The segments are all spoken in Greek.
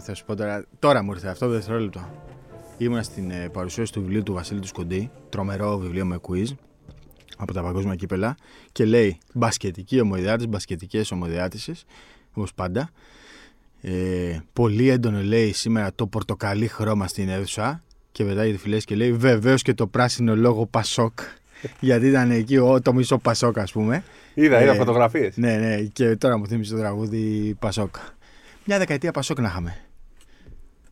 τραγούδι θα σου πω τώρα. Τώρα μου ήρθε αυτό το δευτερόλεπτο. Ήμουνα στην ε, παρουσίαση του βιβλίου του Βασίλη του Σκοντή. Τρομερό βιβλίο με quiz από τα παγκόσμια κύπελα. Και λέει μπασκετική ομοδιάτηση, μπασκετικές ομοδιάτησει. Όπως πάντα. Ε, πολύ έντονο λέει σήμερα το πορτοκαλί χρώμα στην αίθουσα. Και μετά η τη και λέει βεβαίως και το πράσινο λόγο Πασόκ. Γιατί ήταν εκεί ο, το μισό Πασόκ, ας πούμε. Είδα, είδα φωτογραφίες. Ναι, ναι, και τώρα μου θύμισε το τραγούδι Πασόκ. Μια δεκαετία Πασόκ να είχαμε.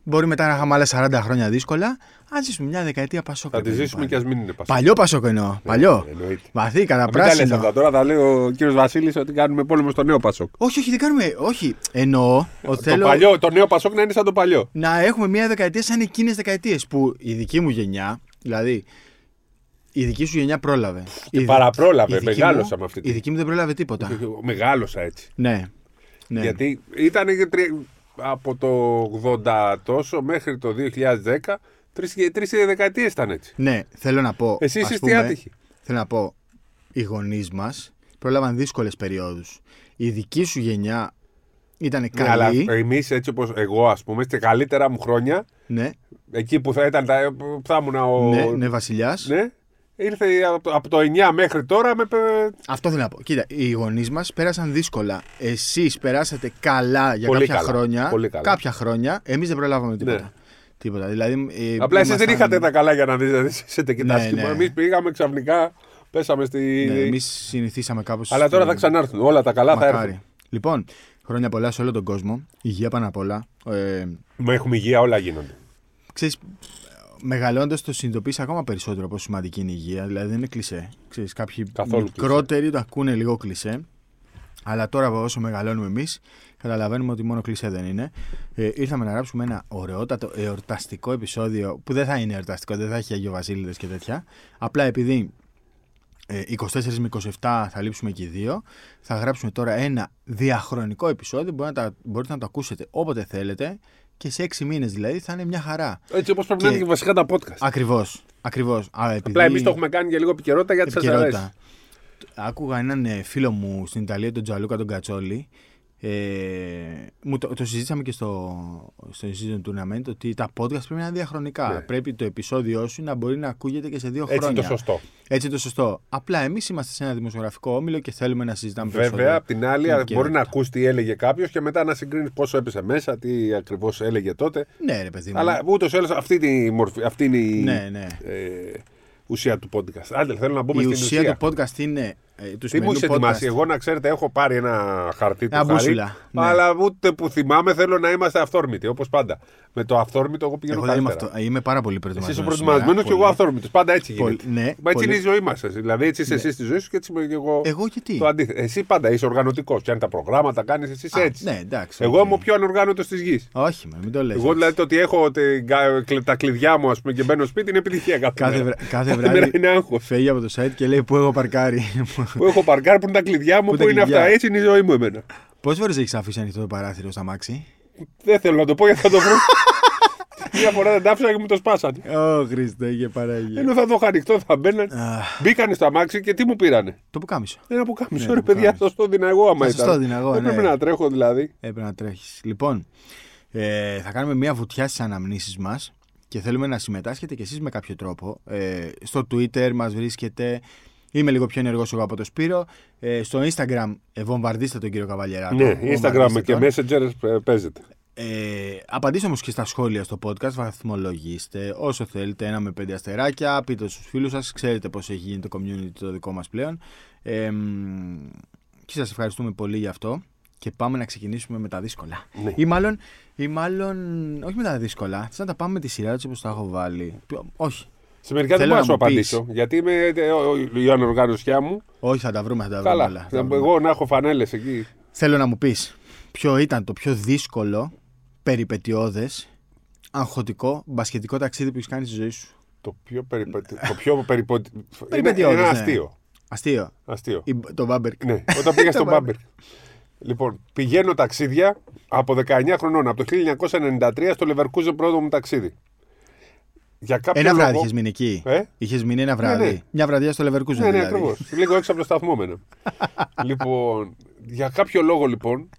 Μπορεί μετά να είχαμε άλλα 40 χρόνια δύσκολα. Α ζήσουμε μια δεκαετία Πασόκ. Θα τη ζήσουμε και ας μην είναι Πασόκ. Παλιό Πασόκ εννοώ. Ναι, Παλιό. Βαθύ, κατά πράσινο. αυτά. Τώρα θα λέει ο κύριος Βασίλης ότι κάνουμε πόλεμο στο νέο Πασόκ. Όχι, όχι, δεν κάνουμε. Όχι. Εννοώ. Ότι θέλω... το, παλιό, το νέο Πασόκ να είναι σαν το παλιό. Να έχουμε μια δεκαετία σαν εκείνες δεκαετίες που η δική μου γενιά, δηλαδή η δική σου γενιά πρόλαβε. Και η παραπρόλαβε, μεγάλωσα με αυτή. Η δική μου δεν πρόλαβε τίποτα. Μεγάλωσα έτσι. Ναι. ναι. Γιατί ήταν από το 80 τόσο μέχρι το 2010, τρεις τρεις δεκαετίες ήταν έτσι. Ναι, θέλω να πω. Εσύ είσαι τι άτυχη. Θέλω να πω, οι γονείς μας πρόλαβαν δύσκολες περιόδους. Η δική σου γενιά ήταν ναι, καλή. αλλά εμείς, έτσι όπως εγώ, ας πούμε, στα καλύτερα μου χρόνια. Ναι. Εκεί που θα, ήταν, που θα ήμουν ο. Ναι, ναι βασιλιάς. Ναι. Ήρθε από το 9 μέχρι τώρα με. Αυτό θέλω να πω. Κοίτα, οι γονείς μας πέρασαν δύσκολα. Εσείς περάσατε καλά για κάποια χρόνια. Πολύ καλά. Κάποια χρόνια. Εμείς δεν προλάβαμε τίποτα. Ναι. Τίποτα. Δηλαδή, ε, Απλά εσείς δεν είχατε τα καλά για να δείτε και τα ναι, ναι. Εμείς πήγαμε ξαφνικά, πέσαμε στη. Ναι, Εμείς συνηθίσαμε κάπως. Αλλά τώρα θα ξανάρθουν. Όλα τα καλά Μακάρι. θα έρθουν. Λοιπόν, χρόνια πολλά σε όλο τον κόσμο. Υγεία πάνω απ' όλα. Ε... Μα έχουμε υγεία, όλα γίνονται. Ξέρεις, μεγαλώντας το συνειδητοποιείς ακόμα περισσότερο πόσο σημαντική είναι η υγεία. Δηλαδή δεν είναι κλισέ. Ξέρεις, κάποιοι Καθόλου μικρότεροι κλισέ. το ακούνε λίγο κλισέ. Αλλά τώρα όσο μεγαλώνουμε εμείς, καταλαβαίνουμε ότι μόνο κλισέ δεν είναι. Ε, ήρθαμε να γράψουμε ένα ωραιότατο εορταστικό επεισόδιο που δεν θα είναι εορταστικό, δεν θα έχει Αγιο Βασίλειδε και τέτοια. Απλά επειδή 24 ε, με 27 θα λείψουμε και οι δύο. Θα γράψουμε τώρα ένα διαχρονικό επεισόδιο. Μπορείτε να, μπορείτε να το ακούσετε όποτε θέλετε και σε έξι μήνες δηλαδή θα είναι μια χαρά. Έτσι όπως πρέπει να είναι και βασικά τα podcast. Ακριβώς. Ακριβώς. Επειδή... Απλά εμείς το έχουμε κάνει για λίγο επικαιρότητα γιατί σας αρέσει. Άκουγα έναν ε, φίλο μου στην Ιταλία, τον Τζαλούκα τον Κατσόλη, ε, μου το, το συζήτησαμε και στο, στο season tournament ότι τα podcast πρέπει να είναι διαχρονικά. Ναι. Πρέπει το επεισόδιό σου να μπορεί να ακούγεται και σε δύο χρόνια. Έτσι είναι το σωστό. Έτσι είναι το σωστό. Απλά εμείς είμαστε σε ένα δημοσιογραφικό όμιλο και θέλουμε να συζητάμε Βέβαια, απ' την άλλη, μπορεί να ακούσει τι έλεγε κάποιος και μετά να συγκρίνεις πόσο έπεσε μέσα, τι ακριβώς έλεγε τότε. Ναι, ρε παιδί μου. Αλλά ούτως ή άλλως αυτή, αυτή είναι η. Ναι, ναι. Ε, ουσία του podcast. Άντε, θέλω να μπούμε η στην ουσία. Η ουσία του podcast είναι ε, Τι μου είσαι ετοιμάσει, εγώ να ξέρετε, έχω πάρει ένα χαρτί του χάρη, ναι. αλλά ούτε που θυμάμαι θέλω να είμαστε αυθόρμητοι, όπως πάντα. Με το αυθόρμητο εγώ πηγαίνω εγώ είμαι, αυτο... είμαι πάρα πολύ προετοιμασμένος. Εσύ είσαι προετοιμασμένος και εγώ αυθόρμητος. Πάντα έτσι γίνεται. Πολύ, ναι, Μα έτσι πολύ... είναι η ζωή μας. Δηλαδή έτσι είσαι ναι. εσύ στη ζωή σου και έτσι είμαι και εγώ. Εγώ γιατί; Το αντίθετο. Εσύ πάντα είσαι οργανωτικός. Πιάνει τα προγράμματα, κάνεις εσύ έτσι. Ναι, εντάξει. Εγώ είμαι ο πιο ανοργάνωτος της γης. Όχι, μην το λες. Εγώ δηλαδή το ότι έχω τα κλειδιά μου και μπαίνω σπίτι είναι επιτυχία κάθε βράδυ. Φεύγει από το site και λέει που έχω παρκάρει. Που έχω παρκάρει είναι τα κλειδιά μου, που, είναι αυτά. Έτσι είναι η ζωή μου εμένα. Πόσες φορές έχεις αφήσει ανοιχτό το παράθυρο στα μάξι; Δεν θέλω να το πω γιατί θα το βρω. Μία φορά δεν τα άφησα και μου το σπάσανε. Ω Χριστέ και παράγει. Ενώ θα το είχα ανοιχτό, θα μπαίνανε. Μπήκανε στα μάξι και τι μου πήρανε; Το πουκάμισο. Ένα πουκάμισο. Ναι, Ωραία, παιδιά, θα στο δίνα εγώ άμα ήταν. Στο δίνα εγώ. Έπρεπε ναι. να τρέχω δηλαδή. Έπρεπε να τρέχεις. Λοιπόν, ε, θα κάνουμε μία βουτιά στις αναμνήσεις μας και θέλουμε να συμμετάσχετε κι εσείς με κάποιο τρόπο. Ε, στο Twitter μας βρίσκεται, Είμαι λίγο πιο ενεργός εγώ από το Σπύρο. Ε, στο Instagram ε, βομβαρδίστε τον κύριο Καβαλιεράτο. Ναι, Instagram και Messenger ε, παίζετε. Ε, απαντήστε όμως και στα σχόλια στο podcast, βαθμολογήστε όσο θέλετε, ένα με πέντε αστεράκια, πείτε στους φίλους σας, ξέρετε πώς έχει γίνει το community το δικό μας πλέον. Ε, και σας ευχαριστούμε πολύ γι' αυτό και πάμε να ξεκινήσουμε με τα δύσκολα. Ναι. Ή μάλλον, ή μάλλον, όχι με τα δύσκολα, θα τα πάμε με τη σειρά έτσι όπως τα έχω βάλει. Όχι, σε μερικά δεν μπορώ να σου απαντήσω. Γιατί είμαι ε, η ανοργάνωσιά μου. Όχι, θα τα βρούμε, θα τα βρούμε. Καλά. Θα Εγώ να έχω φανέλες εκεί. Θέλω να μου πεις ποιο ήταν το πιο δύσκολο, περιπετειώδες, αγχωτικό, μπασχετικό ταξίδι που έχεις κάνει στη ζωή σου; Το πιο, περιπετι... το πιο περιπετι... είναι, είναι ένα αστείο. Ναι. Αστείο. αστείο. Η... Το Μπάμπερκ. Ναι, όταν πήγα στο Μπάμπερκ. Λοιπόν, πηγαίνω ταξίδια από 19 χρονών, από το 1993 στο Λεβερκούζε πρώτο μου ταξίδι. Για κάποιο ένα βράδυ λόγο... είχες μείνει εκεί. Ε; Είχες μείνει ένα βράδυ. Ναι, ναι. Μια βραδιά στο Λεβερκούζεν. Ναι, ναι, δηλαδή. ακριβώς. Λίγο έξω από το σταθμό λοιπόν, για κάποιο λόγο λοιπόν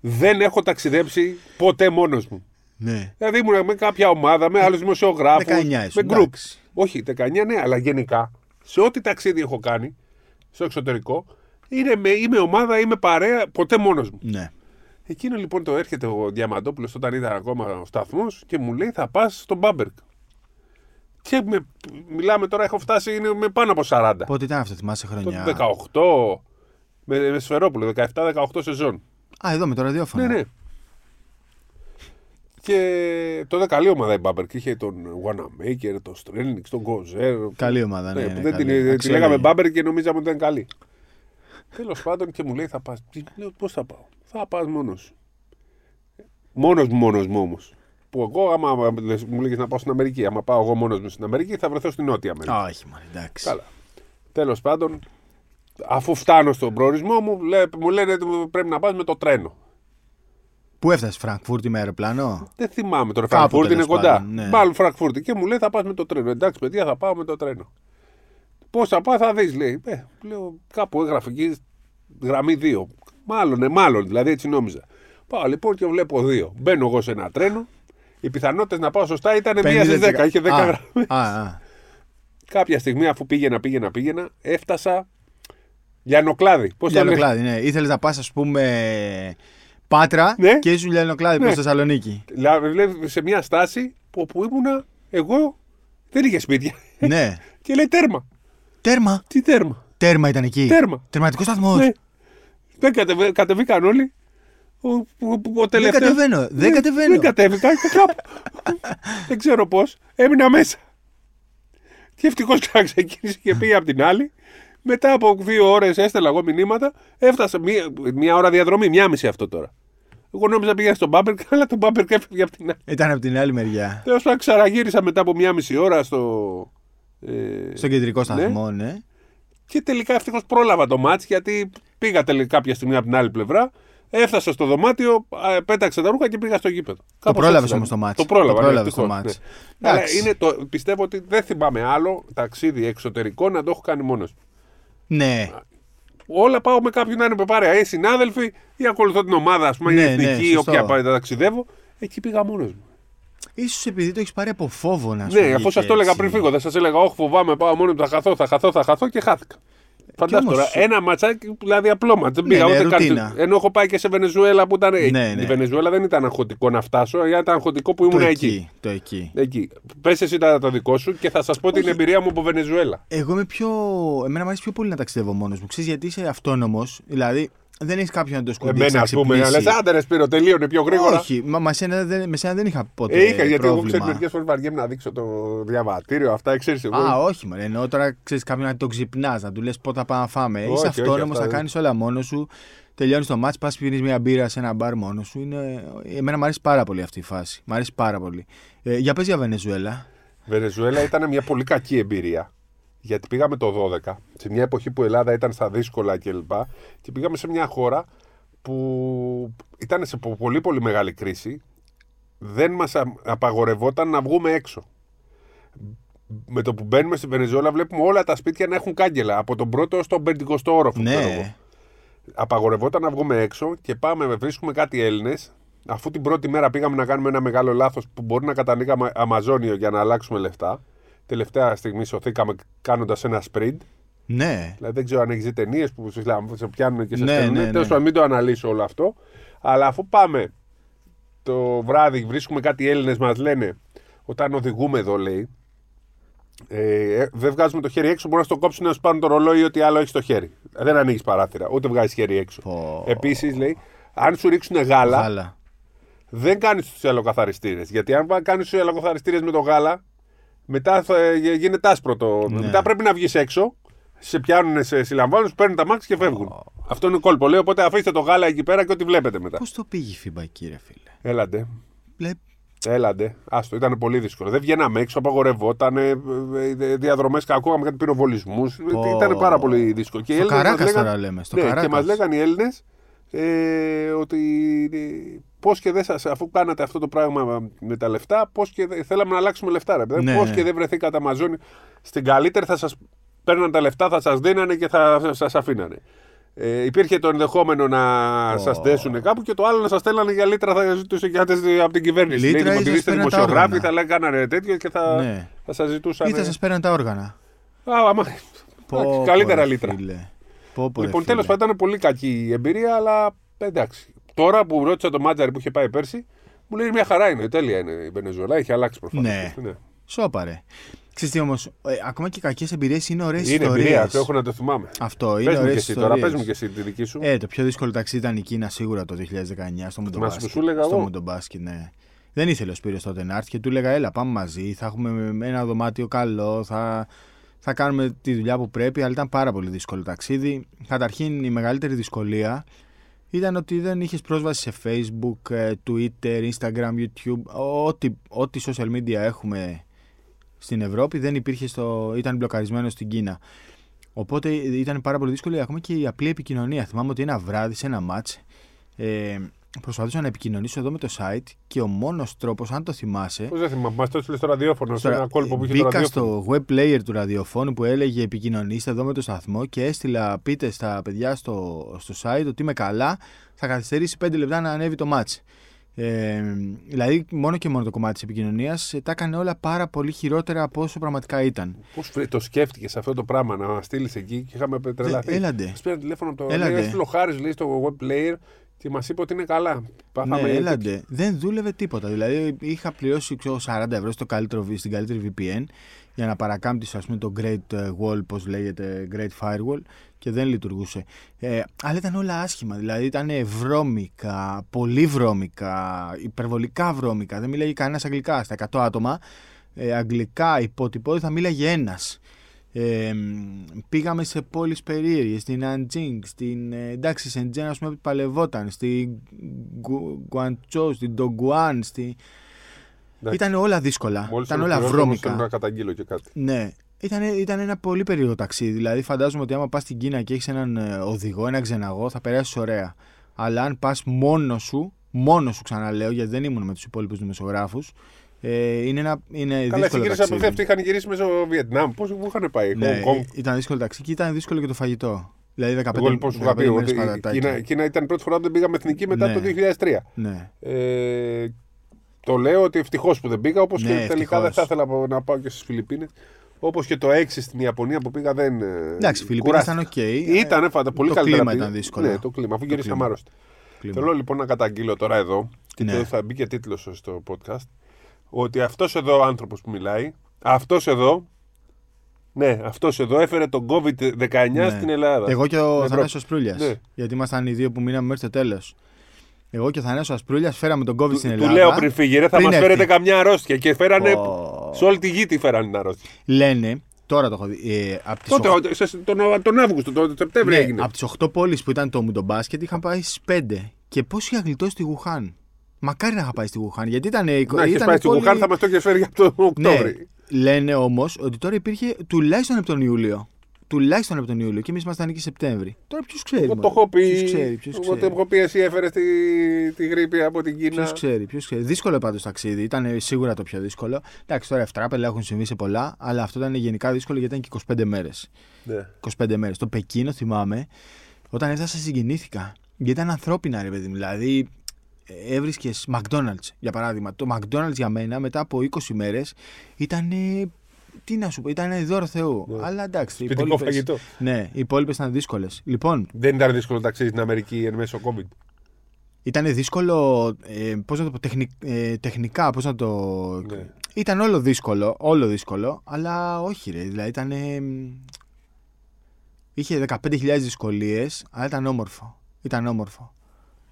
δεν έχω ταξιδέψει ποτέ μόνος μου. Ναι. Δηλαδή ήμουν με κάποια ομάδα, με άλλους δημοσιογράφους. 19 με γκρουπ. Όχι, 19 ναι, αλλά γενικά σε ό,τι ταξίδι έχω κάνει στο εξωτερικό, είναι με, είμαι ομάδα, είμαι παρέα, ποτέ μόνος μου. Ναι. Εκείνο λοιπόν το έρχεται ο Διαμαντόπουλος όταν ήταν ακόμα ο σταθμός και μου λέει θα πας στον Μπάμπερκ. Και με, μιλάμε τώρα, έχω φτάσει είναι με πάνω από 40. Πότε ήταν αυτό, θυμάσαι χρονιά; Το 18, με, με Σφερόπουλο, 17-18 σεζόν. Α, εδώ με το ραδιόφωνο. Ναι, ναι. Και τότε καλή ομάδα η Μπάμπερκ. Είχε τον Wanamaker, τον Στρέλνιξ, τον Κοζέρ. Καλή ομάδα, ναι. ναι, ναι δεν την, τη λέγαμε Μπάμπερκ και νομίζαμε ότι ήταν καλή. Τέλος πάντων και μου λέει θα πας. Λέω πώς θα πάω; Θα πας μόνος. Μόνος μου, μόνος μου όμως. Που εγώ, άμα μου λέγε να πάω στην Αμερική, άμα πάω εγώ μόνος μου στην Αμερική, θα βρεθώ στην Νότια Αμερική. Όχι, μα εντάξει. Καλά. Τέλος πάντων, αφού φτάνω στον προορισμό μου, μου λένε ότι πρέπει να πας με το τρένο. Πού έφτασες, Φραγκφούρτη με αεροπλάνο; Δεν θυμάμαι τώρα. Φραγκφούρτη είναι κοντά. Ναι. Μάλλον Φραγκφούρτη. Και μου λέει θα πας με το τρένο. Εντάξει, παιδιά, θα πάω με το τρένο. Πώς θα πάω, θα δεις, λέει. Ε, λέω, κάπου έγραφε εκεί γραμμή 2. Μάλλον, ναι, μάλλον, δηλαδή έτσι νόμιζα. Πάω λοιπόν και βλέπω 2. Μπαίνω εγώ σε ένα τρένο. Οι πιθανότητες να πάω σωστά ήταν 1 στις 10. Είχε 10 γραμμές. Κάποια στιγμή, αφού πήγαινα, πήγαινα, πήγαινα, έφτασα. Λιανοκλάδι. Πώς το Λιανοκλάδι, ναι. Ήθελες να πας, ας πούμε, Πάτρα ναι. και ήσουν Λιανοκλάδι ναι. προς Θεσσαλονίκη. Δηλαδή σε μια στάση που όπου ήμουνα εγώ δεν είχε σπίτια. Ναι. και λέει τέρμα. Τέρμα; Τι τέρμα. Τέρμα ήταν εκεί. Τέρμα. Τερματικός σταθμός. Ναι. Δεν κατεβα... κατεβήκαν όλοι. Ο, ο, ο τελευταίος... Δεν κατεβαίνω. Δεν κατεβαίνω. Δεν κατέβηκα. δεν ξέρω πώς. Έμεινα μέσα. Και ευτυχώς ξεκίνησε και πήγε από την άλλη. Μετά από δύο ώρες έστελα εγώ μηνύματα. Έφτασα μία, μία ώρα διαδρομή, μία μισή αυτό τώρα. Εγώ νόμιζα πήγα στον Μπάμπερ, αλλά τον Μπάμπερ έφυγε από την άλλη. Ήταν από την άλλη μεριά. Τέλος πάντων, ξαναγύρισα μετά από μία μισή ώρα στο. Ε, στο κεντρικό ναι. σταθμό, ναι. ναι. Και τελικά ευτυχώς πρόλαβα το μάτς γιατί πήγα τελικά κάποια στιγμή από την άλλη πλευρά. Έφτασα στο δωμάτιο, πέταξα τα ρούχα και πήγα στο γήπεδο. Το πρόλαβες όμως το μάτι. Το πρόλαβα, το πρόλαβες το μάτι. Ναι. Αλλά είναι το, πιστεύω ότι δεν θυμάμαι άλλο ταξίδι εξωτερικό να το έχω κάνει μόνος. Ναι. Όλα πάω με κάποιον να είναι με παρέα. Ή συνάδελφοι ή ακολουθώ την ομάδα, ας πούμε, ναι, η εθνική, ναι, όποια πάει, ταξιδεύω. Εκεί πήγα μόνος μου. σω επειδή το έχεις πάρει από φόβο να σου Ναι, αφού σας το έλεγα πριν φύγω, δεν σας έλεγα, Όχι, φοβάμαι, πάω μόνος μου, θα χαθώ, θα χαθώ, θα χαθώ και χάθηκα. Φαντάζομαι τώρα, ένα ματσάκι, δηλαδή απλό ματσάκι. Δεν πήγα ναι, ούτε καν. Ενώ έχω πάει και σε Βενεζουέλα που ήταν. Ναι, ναι. Η Βενεζουέλα δεν ήταν αγχωτικό να φτάσω, ήταν αγχωτικό που ήμουν το εκεί. Το εκεί. εκεί. Πες εσύ τα το δικό σου και θα σας πω Όχι. την εμπειρία μου από Βενεζουέλα. Εγώ είμαι πιο. Εμένα μου αρέσει πιο πολύ να ταξιδεύω μόνος μου. Ξέρεις γιατί είσαι αυτόνομος. Δηλαδή, δεν έχεις κάποιον να το σκουμπίσει. Εμένα, ας πούμε, να λες, άντε ρε Σπύρο, τελείωνε πιο γρήγορα. Όχι, μα, μα σένα δεν, με σένα δεν είχα ποτέ. Ε, είχα, γιατί εγώ ξέρω μερικές φορές βαριέμαι να δείξω το διαβατήριο, αυτά ξέρεις εγώ. Α, όχι, μα ενώ τώρα ξέρεις κάποιον να το ξυπνάς, να του λες πότε θα πάμε να φάμε. Είσαι αυτόνομο, θα κάνεις όλα μόνος σου. Τελειώνεις το μάτς, πας πίνεις μια μπύρα σε ένα μπαρ μόνος σου. Είναι... Εμένα μου αρέσει πάρα πολύ αυτή η φάση. Μ' αρέσει πάρα πολύ. Ε, για πες για Βενεζουέλα. Βενεζουέλα ήταν μια πολύ κακή εμπειρία γιατί πήγαμε το 12, σε μια εποχή που η Ελλάδα ήταν στα δύσκολα κλπ. Και, και πήγαμε σε μια χώρα που ήταν σε πολύ πολύ μεγάλη κρίση. Δεν μας απαγορευόταν να βγούμε έξω. Με το που μπαίνουμε στη Βενεζουέλα βλέπουμε όλα τα σπίτια να έχουν κάγκελα. Από τον πρώτο στον πεντηκοστό όροφο. Ναι. Απαγορευόταν να βγούμε έξω και πάμε, βρίσκουμε κάτι Έλληνες. Αφού την πρώτη μέρα πήγαμε να κάνουμε ένα μεγάλο λάθος που μπορεί να κατανοίγαμε Αμαζόνιο για να αλλάξουμε λεφτά τελευταία στιγμή σωθήκαμε κάνοντας ένα sprint. Ναι. Δηλαδή δεν ξέρω αν έχεις δει ταινίες που σε πιάνουν και σε ναι, στέλνουν. Ναι, ναι. Τέλος πάντων, μην το αναλύσω όλο αυτό. Αλλά αφού πάμε το βράδυ, βρίσκουμε κάτι Έλληνες, μας λένε όταν οδηγούμε εδώ, λέει. Ε, δεν βγάζουμε το χέρι έξω, μπορεί να στο κόψουν να σου πάρουν το ρολόι ή ό,τι άλλο έχεις στο χέρι. Δεν ανοίγεις παράθυρα, ούτε βγάζεις χέρι έξω. Oh. Επίσης, λέει, αν σου ρίξουν γάλα, γάλα. δεν κάνεις τους ελοκαθαριστήρες. Γιατί αν κάνεις τους ελοκαθαριστήρες με το γάλα, μετά θα γίνεται άσπρο το. Ναι. Μετά πρέπει να βγεις έξω, σε πιάνουν, σε συλλαμβάνουν, σου παίρνουν τα μάξι και φεύγουν. Oh. Αυτό είναι κόλπο. Λέω οπότε αφήστε το γάλα εκεί πέρα και ό,τι βλέπετε μετά. Πώς το πήγε η φίμπα εκεί, ρε φίλε; Έλαντε. Λε... Έλαντε. Άστο, ήταν πολύ δύσκολο. Δεν βγαίναμε έξω, απαγορευόταν. Ε, ε, Διαδρομές ακούγαμε κάτι πυροβολισμούς. Oh. Ήταν πάρα πολύ δύσκολο. Στο Καράκας τώρα λέμε. Στο ναι, και μας λέγανε οι Έλληνες ε, ότι πώς και δεν σα, αφού κάνατε αυτό το πράγμα με τα λεφτά, πώς και θέλαμε να αλλάξουμε λεφτά. Ρε, ναι. Πώς και δεν βρεθήκατε Αμαζόνι. Στην καλύτερη θα σας παίρναν τα λεφτά, θα σας δίνανε και θα σας αφήνανε. Ε, υπήρχε το ενδεχόμενο να oh. σας δέσουν κάπου και το άλλο να σας στέλνανε για λίτρα θα ζητούσε και από την κυβέρνηση. Λίτρα Λέει, είστε δημοσιογράφοι, θα λέγανε τέτοιο και θα, ναι. θα σας ζητούσαν. Ή θα σας παίρνουν τα όργανα. Α, άμα... Πω, καλύτερα πω, λίτρα. Πω, πω, λοιπόν, τέλος πάντων ήταν πολύ κακή η εμπειρία, αλλά εντάξει. Τώρα που ρώτησα τον Μάτζαρη που είχε πάει πέρσι, μου λέει μια χαρά είναι, τέλεια είναι η Βενεζουέλα, έχει αλλάξει προφανώς. Ναι. ναι. Σόπαρε. Ξέρετε όμως, ε, ακόμα και κακές εμπειρίες είναι ωραίες ιστορίε. Είναι εμπειρία, το έχω να το θυμάμαι. Αυτό είναι ωραίες ιστορίε. Τώρα πες μου και εσύ τη δική σου. Ε, το πιο δύσκολο ταξίδι ήταν η Κίνα σίγουρα το 2019 στο Μουντομπάσκετ. σου έλεγα στο Μουντομπάσκετ, ναι. Δεν ήθελε ο Σπύρος τότε να έρθει και του έλεγα έλα πάμε μαζί, θα έχουμε ένα δωμάτιο καλό, θα, θα κάνουμε τη δουλειά που πρέπει, αλλά ήταν πάρα πολύ δύσκολο ταξίδι. Καταρχήν η μεγαλύτερη δυσκολία ήταν ότι δεν είχες πρόσβαση σε Facebook, ε, Twitter, Instagram, YouTube, ό,τι, ό,τι social media έχουμε στην Ευρώπη δεν υπήρχε στο, ήταν μπλοκαρισμένο στην Κίνα. Οπότε ήταν πάρα πολύ δύσκολο ακόμα και η απλή επικοινωνία. Θυμάμαι ότι ένα βράδυ σε ένα μάτς ε, προσπαθούσα να επικοινωνήσω εδώ με το site και ο μόνος τρόπος, αν το θυμάσαι. Πώ δεν θυμάμαι, μας το έστειλες στο ραδιόφωνο, στο ένα κόλπο που είχε Μπήκα το στο web player του ραδιοφώνου που έλεγε επικοινωνήστε εδώ με το σταθμό και έστειλα πείτε στα παιδιά στο, στο site ότι είμαι καλά, θα καθυστερήσει 5 λεπτά να ανέβει το match. Ε, δηλαδή, μόνο και μόνο το κομμάτι της επικοινωνίας ε, τα έκανε όλα πάρα πολύ χειρότερα από όσο πραγματικά ήταν. Πώς το σκέφτηκες αυτό το πράγμα να στείλεις εκεί και είχαμε τρελαθεί; Ε, έλαντε. πήρα τηλέφωνο από το. Έλαντε. Έστειλε ο Χάρης, λέει στο web player και μας είπε ότι είναι καλά. Πάθαμε ναι, έλαντε. Δεν δούλευε τίποτα. Δηλαδή, είχα πληρώσει 40 ευρώ στο καλύτερο, στην καλύτερη VPN για να παρακάμπτεις πούμε, το Great ε, Wall, πώς λέγεται, Great Firewall και δεν λειτουργούσε. Ε, αλλά ήταν όλα άσχημα. Δηλαδή ήταν βρώμικα, πολύ βρώμικα, υπερβολικά βρώμικα. Δεν μίλαγε κανένας αγγλικά. Στα 100 άτομα, ε, αγγλικά υπότυπο θα μίλαγε ένας. Ε, πήγαμε σε πόλεις περίεργες, στην Αντζίνγκ, στην, ε, εντάξει, Σεντζέν, ας πούμε, παλευόταν, στην Γκουαντσό, στην Ντογκουάν, στη... Ήταν όλα δύσκολα. Μόλις ήταν όλα βρώμικα. Να καταγγείλω και κάτι. Ναι. Ήταν, ήταν ένα πολύ περίεργο ταξίδι. Δηλαδή, φαντάζομαι ότι άμα πας στην Κίνα και έχεις έναν ε, οδηγό, ένα ξεναγό, θα περάσεις ωραία. Αλλά αν πας μόνος σου, μόνος σου ξαναλέω, γιατί δεν ήμουν με τους υπόλοιπους δημοσιογράφους, ε, είναι ένα είναι Καλά, δύσκολο ταξίδι. Καλά, αυτοί είχαν γυρίσει μέσω Βιετνάμ. Πώ είχαν πάει, ναι, Ήταν δύσκολο ταξίδι και ήταν δύσκολο και το φαγητό. Δηλαδή 15, Εγώ λοιπόν σου είχα πει ότι η Κίνα, Κίνα ήταν πρώτη φορά που δεν πήγαμε εθνική μετά ναι. το 2003. Ναι. Ε, το λέω ότι ευτυχώς που δεν πήγα, όπως ναι, και τελικά δεν θα ήθελα να πάω και στις Φιλιππίνες. Όπως και το 6 στην Ιαπωνία που πήγα δεν. Ε, Εντάξει, οι Φιλιππίνες ήταν ok. Okay. Ήταν φαντα, πολύ το καλύτερα. Το κλίμα ήταν δύσκολο. Ναι, το κλίμα, αφού γυρίσαμε άρρωστοι. Θέλω λοιπόν να καταγγείλω τώρα εδώ, και ναι. θα μπει και τίτλος στο podcast, ότι αυτός εδώ ο άνθρωπος που μιλάει, αυτός εδώ ναι, αυτός εδώ έφερε τον COVID-19 ναι. στην Ελλάδα. Εγώ και ο Θανάσιο Προύλια. Ναι. Γιατί ήμασταν οι δύο που μείναμε μέχρι το τέλος. Εγώ και ο Θανάσιο Ασπρούλια φέραμε τον COVID στην Ελλάδα. Του λέω πριν φύγει, ρε, θα μας φέρετε καμιά αρρώστια. Και φέρανε. Oh. Σε όλη τη γη τη φέρανε την αρρώστια. Λένε, τώρα το έχω δει. Ε, από Τότε, 8... τον, τον Αύγουστο, τον Σεπτέμβριο ναι, έγινε. Από τις 8 πόλεις που ήταν το Μουντομπάσκετ είχαν πάει στις 5. Και πώ είχα γλιτώσει στη Γουχάν. Μακάρι να είχα πάει στη Γουχάν. Γιατί ήταν. Να είχε πάει στη Γουχάν, θα μας το είχε φέρει για τον Οκτώβρη. Ναι, λένε όμως ότι τώρα υπήρχε τουλάχιστον από τον Ιούλιο τουλάχιστον από τον Ιούλιο και εμείς ήμασταν εκεί Σεπτέμβρη. Τώρα ποιος ξέρει. Εγώ το έχω πει. Ποιος ξέρει, ποιος ξέρει. Εγώ το έχω πει, εσύ έφερες τη, τη γρήπη από την Κίνα. Ποιος ξέρει, ποιος ξέρει; Δύσκολο πάντως ταξίδι. Ήταν σίγουρα το πιο δύσκολο. Εντάξει, τώρα ευτράπελα έχουν συμβεί σε πολλά, αλλά αυτό ήταν γενικά δύσκολο γιατί ήταν και 25 μέρες. Ναι. 25 μέρες. Το Πεκίνο θυμάμαι, όταν έφτασα συγκινήθηκα. Γιατί ήταν ανθρώπινα, ρε παιδί μου. Δηλαδή, έβρισκες McDonald's για παράδειγμα. Το McDonald's για μένα μετά από 20 μέρες ήταν τι να σου πω, ήταν δώρο Θεού. Ναι. Αλλά εντάξει. Σπιτικό υπόλοιπες, φαγητό. Ναι, οι υπόλοιπες ήταν δύσκολες. Λοιπόν, Δεν ήταν δύσκολο ταξίδι στην Αμερική εν μέσω COVID. Ήταν δύσκολο, ε, πώς να το πω, τεχνικ, ε, τεχνικά, πώς να το... Ναι. Ήταν όλο δύσκολο, όλο δύσκολο, αλλά όχι ρε, δηλαδή ήταν... Ε, είχε 15.000 δυσκολίες, αλλά ήταν όμορφο. Ήταν όμορφο.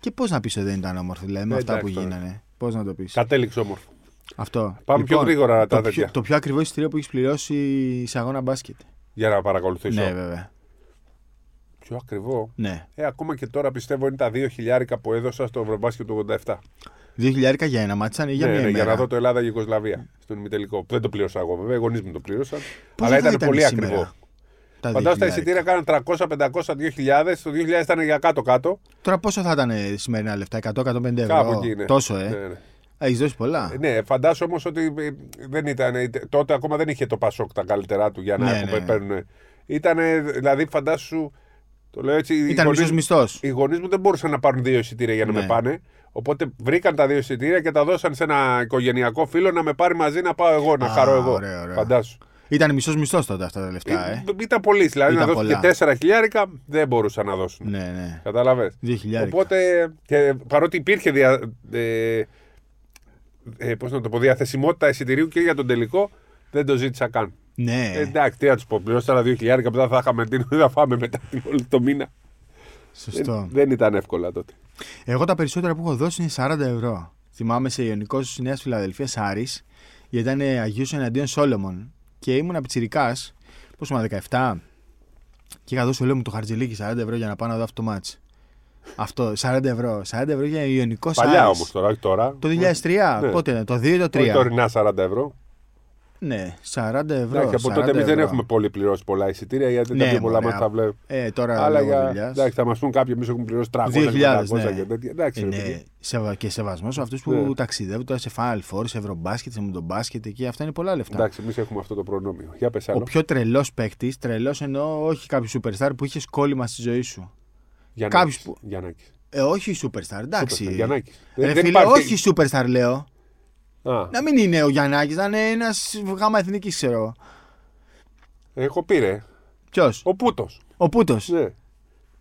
Και πώς να πεις ότι δεν ήταν όμορφο, δηλαδή με ε, αυτά που γίνανε. Πώς να το πεις. Κατέληξε όμορφο. Αυτό. Πάμε πιο λοιπόν, γρήγορα τα το τέτοια. Πιο, το πιο ακριβό εισιτήριο που έχεις πληρώσει σε αγώνα μπάσκετ. Για να παρακολουθήσω. Ναι, βέβαια. Πιο ακριβό. Ναι. Ε, ακόμα και τώρα πιστεύω είναι τα 2 χιλιάρικα που έδωσα στο Ευρωμπάσκετ του 87. 2 χιλιάρικα για ένα μάτσαν ή για ναι, μία ναι, μέρα. Για να δω το Ελλάδα-Γιουγκοσλαβία στον ημιτελικό. Δεν το πλήρωσα εγώ βέβαια, οι γονείς μου το πλήρωσαν. αλλά ήταν, ήταν πολύ σήμερα, ακριβό. Φαντάζομαι τα εισιτήρια κάναν 300, 500, 2000. Το 2000 ήταν για κάτω-κάτω. Τώρα πόσο θα ήταν σημερινά λεφτά, 100-150 ευρώ. Κάπου εκεί είναι. Τόσο, ε. Ναι, ναι. Έχεις δώσει πολλά. Ε, ναι, φαντάζομαι όμως ότι ε, δεν ήταν. Τότε ακόμα δεν είχε το Πασόκ τα καλύτερά του για να ναι, ναι. παίρνουν. Ήταν, δηλαδή, φαντάσου Το λέω έτσι. Ήταν μισός μισθός. Οι γονείς μου δεν μπορούσαν να πάρουν δύο εισιτήρια για να ναι. με πάνε. Οπότε βρήκαν τα δύο εισιτήρια και τα δώσαν σε ένα οικογενειακό φίλο να με πάρει μαζί να πάω εγώ, να Α, χαρώ εγώ. Ωραία, ωραία. Φαντάσου. Ήταν μισός μισθός τότε αυτά τα λεφτά. Ε. ε. Ήταν πολύ. Δηλαδή ήταν να δώσουν και 4 χιλιάρικα δεν μπορούσαν να δώσουν. Ναι, ναι. Κατάλαβες. Οπότε και, παρότι υπήρχε δια, ε, ε, πώς να το πω, διαθεσιμότητα εισιτηρίου και για τον τελικό, δεν το ζήτησα καν. Ναι. Ε, εντάξει, τι να τους πω. Πληρώσω τα 2 χιλιάρικα που θα είχαμε την θα φάμε μετά όλη το μήνα. Σωστό. Δεν, δεν ήταν εύκολα τότε. Εγώ τα περισσότερα που έχω δώσει είναι 40 ευρώ. Θυμάμαι σε Ιωνικό τη Νέας Φιλαδελφίας Άρης, γιατί ήταν Αγίου εναντίον Σόλομον. Και ήμουν πιτσυρικά, πόσο μα 17, και είχα δώσει λέω μου το χαρτζελίκι 40 ευρώ για να πάω να δω αυτό το μάτς. Αυτό, 40 ευρώ. 40 ευρώ για Ιωνικός Παλιά όμως τώρα, όχι τώρα. Το 2003, ναι. πότε είναι, το 2 ή το 3. Όχι τωρινά 40 ευρώ. Ναι, 40 ευρώ. Ναι, και από τότε εμείς δεν έχουμε πολύ πληρώσει πολλά εισιτήρια γιατί ναι, τα πιο πολλά μα τα βλέπουμε. Ε, τώρα Αλλά για... Εντάξει, θα μας πούν κάποιοι εμείς έχουμε πληρώσει 300 2.000, ναι. και τέτοια. Εντάξει, ναι. Σεβα... Και σεβασμός σε αυτούς που ναι. ταξιδεύουν τώρα σε Final Four, σε Ευρωμπάσκετ, σε Μουντομπάσκετ εκεί. Αυτά είναι πολλά λεφτά. Εντάξει, εμείς έχουμε αυτό το προνόμιο. Για πες άλλο. Ο πιο τρελός παίκτης, τρελός εννοώ όχι κάποιο superstar που είχε κόλλημα στη ζωή σου. Κάποιος που. Ε, όχι superstar, εντάξει. Superstar, Ρε, φίλε, όχι superstar λέω. Α. Να μην είναι ο Γιαννάκης, να είναι ένας γάμα εθνικής, ξέρω. Έχω πει ρε. Ποιος; Ο Πούτος. Ο Πούτος. Ναι.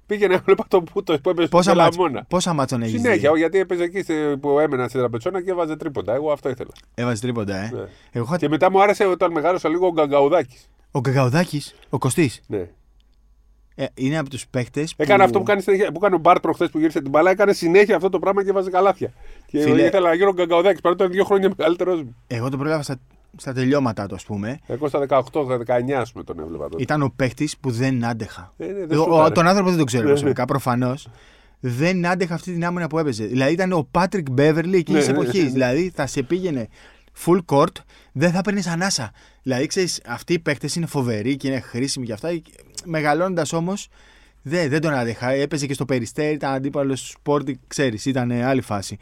Πήγαινε έβλεπα τον Πούτο που έπαιζε πόσα στο Λαμόνα. Πόσα μάτσον έχεις Συνέχεια, γιατί έπαιζε εκεί που έμενα στην τραπεζόνα και έβαζε τρίποντα. Εγώ αυτό ήθελα. Έβαζε τρίποντα, ε. Ναι. Εγώ... Και μετά μου άρεσε όταν μεγάλωσα λίγο ο Γκαγκαουδάκης. Ο Γκαγκαουδάκης, ο Κωστής. Ναι. Ε, είναι από τους παίχτε. Που... Έκανε αυτό που, κάνει συνέχεια, που έκανε ο Μπάρτ προχθές που γύρισε την μπαλά. Έκανε συνέχεια αυτό το πράγμα και βάζει καλάθια. Και Φίλε... ήθελα να γίνω γκαγκαουδάκι παρότι ήταν δύο χρόνια μεγαλύτερος μου. Εγώ τον πρόλαβα στα, στα τελειώματα του, ας πούμε. Εγώ στα 18, στα 19, ας πούμε, τον έβλεπα τότε. Ήταν ο παίχτη που δεν άντεχα. Ε, ναι, δεν ο, τον άνθρωπο δεν τον ξέρω ναι, προσωπικά, προφανώς. Δεν άντεχα αυτή την άμυνα που έπαιζε. Δηλαδή ήταν ο Πάτρικ Μπέβερλι εκείνης τη εποχής. Δηλαδή θα σε πήγαινε full court, δεν θα παίρνει ανάσα. Δηλαδή, ξέρεις, αυτοί οι παίκτες είναι φοβεροί και είναι χρήσιμοι και αυτά. Μεγαλώνοντα όμως, δεν, δεν τον άντεχα. Έπαιζε και στο περιστέρι, ήταν αντίπαλος του σπόρτι, ξέρεις, ήταν άλλη φάση.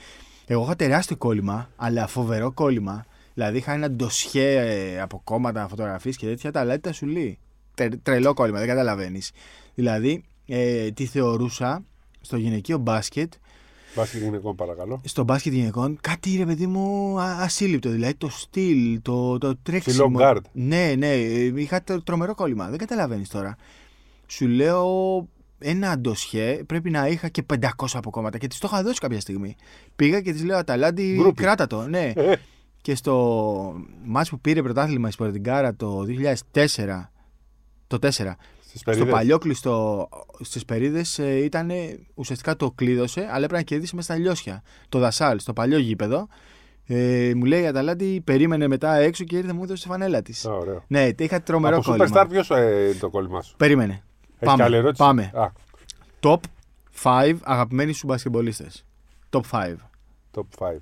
Εγώ είχα τεράστιο κόλλημα, αλλά φοβερό κόλλημα. Δηλαδή είχα ένα ντοσιέ ε, από κόμματα φωτογραφίες και τέτοια, τα λάθη τα σου λέει. τρελό κόλλημα, δεν καταλαβαίνεις. Δηλαδή, ε, τι θεωρούσα στο γυναικείο μπάσκετ Μπάσκετ γυναικών, παρακαλώ. Στο μπάσκετ γυναικών, κάτι ρε παιδί μου ασύλληπτο. Δηλαδή το στυλ, το, το τρέξιμο. γκαρντ. Ναι, ναι, είχα τρομερό κόλλημα. Δεν καταλαβαίνεις τώρα. Σου λέω ένα ντοσιέ πρέπει να είχα και 500 από κόμματα και τη το είχα δώσει κάποια στιγμή. Πήγα και της λέω Αταλάντη, κράτα το. Ναι. Ε. και στο μάτς που πήρε πρωτάθλημα η Σπορτιγκάρα το 2004, το 4, στο παλιόκλειστο στις περίδες ε, ήταν ουσιαστικά το κλείδωσε, αλλά έπρεπε να κερδίσει μέσα στα λιώσια. Το Δασάλ, στο παλιό γήπεδο. Ε, μου λέει η Αταλάντη, περίμενε μετά έξω και ήρθε μου έδωσε τη φανέλα της. Ναι, είχα τρομερό Από κόλλημα. Από ποιος ε, το κόλλημα σου; Περίμενε. πάμε. πάμε. Top 5 αγαπημένοι σου μπασκεμπολίστε. Top 5. Top 5.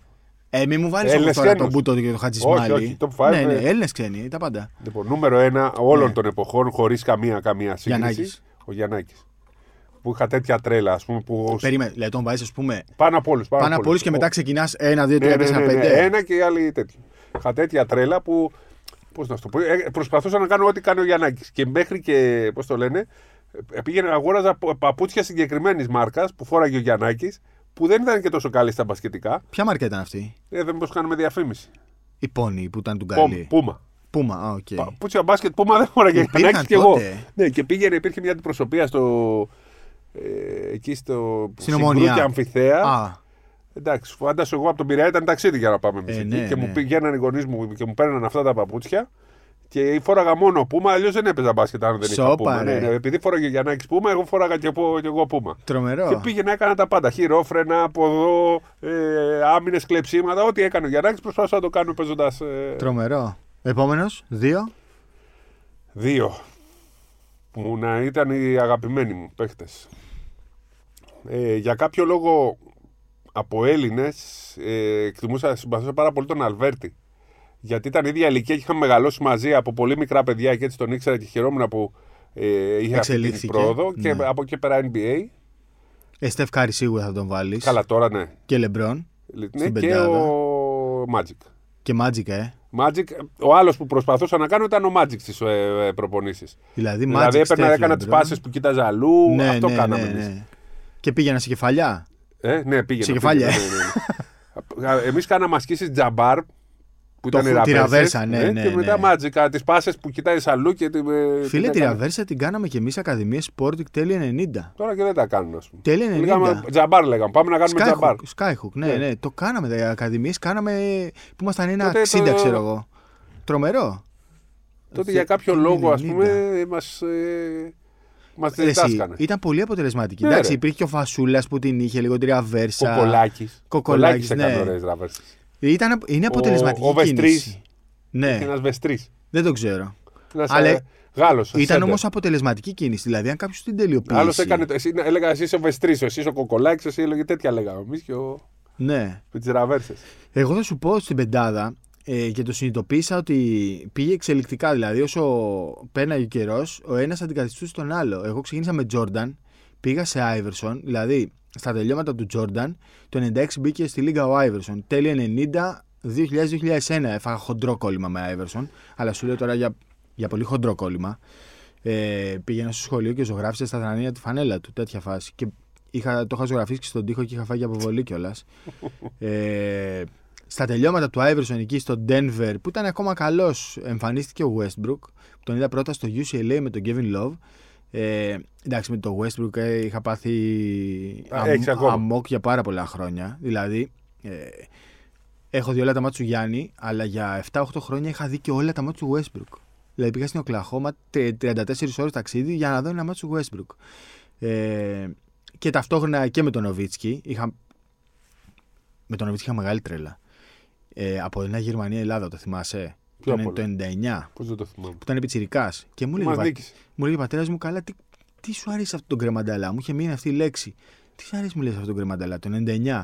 Ε, μην μου βάλεις όμως τώρα τον Μπούτο και τον Χατζησμάλι. Όχι, όχι, top 5. Ναι, ναι, Έλληνε ξένοι, τα πάντα. Λοιπόν, νούμερο 1 όλων ναι. των εποχών, χωρίς καμία, καμία σύγκριση. Γιαννάκης. Ο Γιαννάκης. Που είχα τέτοια τρέλα, ας πούμε. Που... Περίμενε, δηλαδή τον βάζεις, ας πούμε. Πάνω από όλους. Πάνω, πάνω από όλους και μετά ξεκινάς 1, 2, 3, 4, 5. Ένα και οι άλλοι τέτοιοι. Είχα τέτοια τρέλα που. Πώς να το πω. Ε, προσπαθούσα να κάνω ό,τι κάνει ο Γιαννάκης. Και μέχρι και. Πώς το λένε. Ε, πήγαινε αγόραζα παπούτσια συγκεκριμένης μάρκας που φόραγε ο Γιαννάκης που δεν ήταν και τόσο καλή στα μπασκετικά. Ποια μάρκα ήταν αυτή, ε, Δεν μπορούσαμε κάνουμε διαφήμιση. Η Pony που ήταν του Γκάλη. Puma. Puma, α, OK. Okay. Παπούτσια μπάσκετ, Πούμα δεν χώραγε κανένα και εγώ. Ναι, και πήγαινε, υπήρχε μια αντιπροσωπεία στο. Ε, εκεί στο. Στην και Αμφιθέα. Α. Εντάξει, φάντασου εγώ από τον Πειραιά ήταν ταξίδι για να πάμε εμείς ε, εκεί. Ναι, και ναι. μου πηγαίνανε οι γονείς μου και μου παίρναν αυτά τα παπούτσια. Και φόραγα μόνο πούμα, αλλιώς δεν έπαιζα μπάσκετ αν δεν είχα πούμα. Ναι, ναι, επειδή φόραγε Γιαννάκη πούμα, εγώ φόραγα και, εγώ, και εγώ πούμα. Τρομερό. Και πήγαινα, έκανα τα πάντα. Χειρόφρενα, από εδώ, ε, άμυνες, κλεψίματα. Ό,τι έκανε ο Γιαννάκη προσπαθούσα να το κάνω παίζοντας. Ε... Τρομερό. Επόμενος, δύο. Δύο. Που να ήταν οι αγαπημένοι μου παίχτες. Ε, για κάποιο λόγο από Έλληνες ε, εκτιμούσα, συμπαθούσα πάρα πολύ τον Αλβέρτη γιατί ήταν ίδια ηλικία και είχαμε μεγαλώσει μαζί από πολύ μικρά παιδιά και έτσι τον ήξερα και χαιρόμουν που ε, είχε αυτή την πρόοδο και ναι. από εκεί πέρα NBA. Ε, Στεφ σίγουρα θα τον βάλεις. Καλά τώρα ναι. Και Λεμπρόν. Ναι, και ο Magic. Και Magic, ε. Magic, ο άλλος που προσπαθούσα να κάνω ήταν ο Magic στις ε, ε προπονήσεις. Δηλαδή, δηλαδή έπαιρνα, έκανα τις πάσει που κοίταζα αλλού. Ναι, αυτό ναι, κάναμε. Ναι, ναι. Και πήγαινα σε κεφαλιά. Ε, ναι, πήγαινα. Σε κεφαλιά. Ναι, ναι, Εμείς κάναμε ασκήσεις τζαμπάρ που το ήταν η ραβέρσα. Ναι, ναι, ναι, και μετά μάτζικα, τις πάσες που κοιτάει αλλού και. Φίλε, τη ραβέρσα την κάναμε και εμείς Ακαδημία Sporting τέλη 90. Τώρα και δεν τα κάνουν, ας πούμε. Τέλη 90. Λέγαμε, τζαμπάρ λέγαμε. Πάμε να κάνουμε τζαμπάρ. Skyhook, ναι, ναι, Το κάναμε. Οι Ακαδημίες κάναμε. που ήμασταν ένα 60, το... ξέρω εγώ. Τρομερό. Τότε για κάποιο λόγο, ας πούμε, μας. Μας Ήταν πολύ αποτελεσματική. Ναι, Εντάξει, υπήρχε και ο Φασούλας που την είχε λίγο τη ραβέρσα. Κοκολάκης. Κοκολάκης. Ναι. έκανε ωραίες ραβέρσε. Ήταν, είναι αποτελεσματική ο, ο κίνηση. Ναι. Ένας βεστρής. Δεν το ξέρω. Ένας, Αλλά ε, Γάλλος, ήταν όμως αποτελεσματική κίνηση. Δηλαδή, αν κάποιος την τελειοποιήσει. Άλλος έκανε. Εσύ, έλεγα εσύ ο βεστρής, εσύ ο κοκολάκι, εσύ έλεγε τέτοια λέγαμε. Εμείς και ο. Ναι. Με τις ραβέρσες. Εγώ θα σου πω στην πεντάδα ε, και το συνειδητοποίησα ότι πήγε εξελικτικά. Δηλαδή, όσο πέναγε ο καιρός, ο ένας αντικαθιστούσε τον άλλο. Εγώ ξεκίνησα με Τζόρνταν, πήγα σε Άιβερσον, δηλαδή στα τελειώματα του Τζόρνταν, το 96 μπήκε στη Λίγα ο Άιβερσον. Τέλη 90, 2000-2001 έφαγα χοντρό κόλλημα με Άιβερσον, αλλά σου λέω τώρα για, για πολύ χοντρό κόλλημα. Ε, πήγαινα στο σχολείο και ζωγράφισε στα δρανία τη φανέλα του, τέτοια φάση. Και είχα, το είχα ζωγραφίσει και στον τοίχο και είχα φάει αποβολή κιόλας. ε, στα τελειώματα του Άιβερσον εκεί στο Denver, που ήταν ακόμα καλός, εμφανίστηκε ο Westbrook, που τον είδα πρώτα στο UCLA με τον Kevin Love. Ε, εντάξει, με το Westbrook ε, είχα πάθει αμόκ για πάρα πολλά χρόνια. Δηλαδή, ε, έχω δει όλα τα μάτια του Γιάννη, αλλά για 7-8 χρόνια είχα δει και όλα τα μάτια του Westbrook. Δηλαδή, πήγα στην Οκλαχώμα 34 ώρες ταξίδι για να δω ένα μάτσο του Westbrook. Ε, και ταυτόχρονα και με τον Νοβίτσκι. Είχα... Με τον Νοβίτσκι είχα μεγάλη τρέλα. Ε, από ένα Γερμανία-Ελλάδα, το θυμάσαι; Το, το 99. Πώς δεν το θυμάμαι. Που ήταν πιτσυρικά. Και μου έλεγε, μου έλεγε πατέρας μου, καλά, τι, τι σου αρέσει αυτό τον κρεμανταλά. Μου είχε μείνει αυτή η λέξη. Τι σου αρέσει, μου λέει αυτό τον κρεμανταλά. Το 99.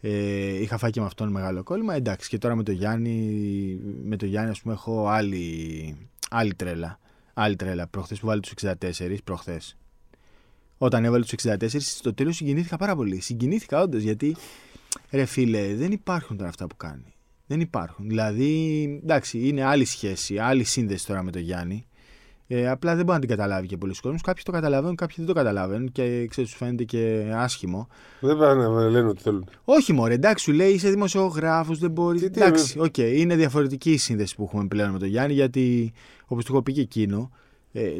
Ε, είχα φάει και με αυτόν μεγάλο κόλλημα. Εντάξει, και τώρα με το Γιάννη, με το Γιάννη, ας πούμε, έχω άλλη, άλλη τρέλα. Άλλη τρέλα. Προχθές που βάλει τους 64, προχθές. Όταν έβαλε τους 64, στο τέλος συγκινήθηκα πάρα πολύ. Συγκινήθηκα όντως γιατί, ρε φίλε, δεν υπάρχουν τώρα αυτά που κάνει. Δεν υπάρχουν. Δηλαδή, εντάξει, είναι άλλη σχέση, άλλη σύνδεση τώρα με τον Γιάννη. Ε, απλά δεν μπορεί να την καταλάβει και πολλοί κόσμοι. Κάποιοι το καταλαβαίνουν, κάποιοι δεν το καταλαβαίνουν και ξέρεις, σου φαίνεται και άσχημο. Δεν πάνε να λένε ότι θέλουν. Όχι, μωρέ, εντάξει, σου λέει είσαι δημοσιογράφος, δεν μπορείς. Τι, εντάξει, OK, okay, είναι διαφορετική η σύνδεση που έχουμε πλέον με τον Γιάννη γιατί, όπως του έχω πει και εκείνο, ε,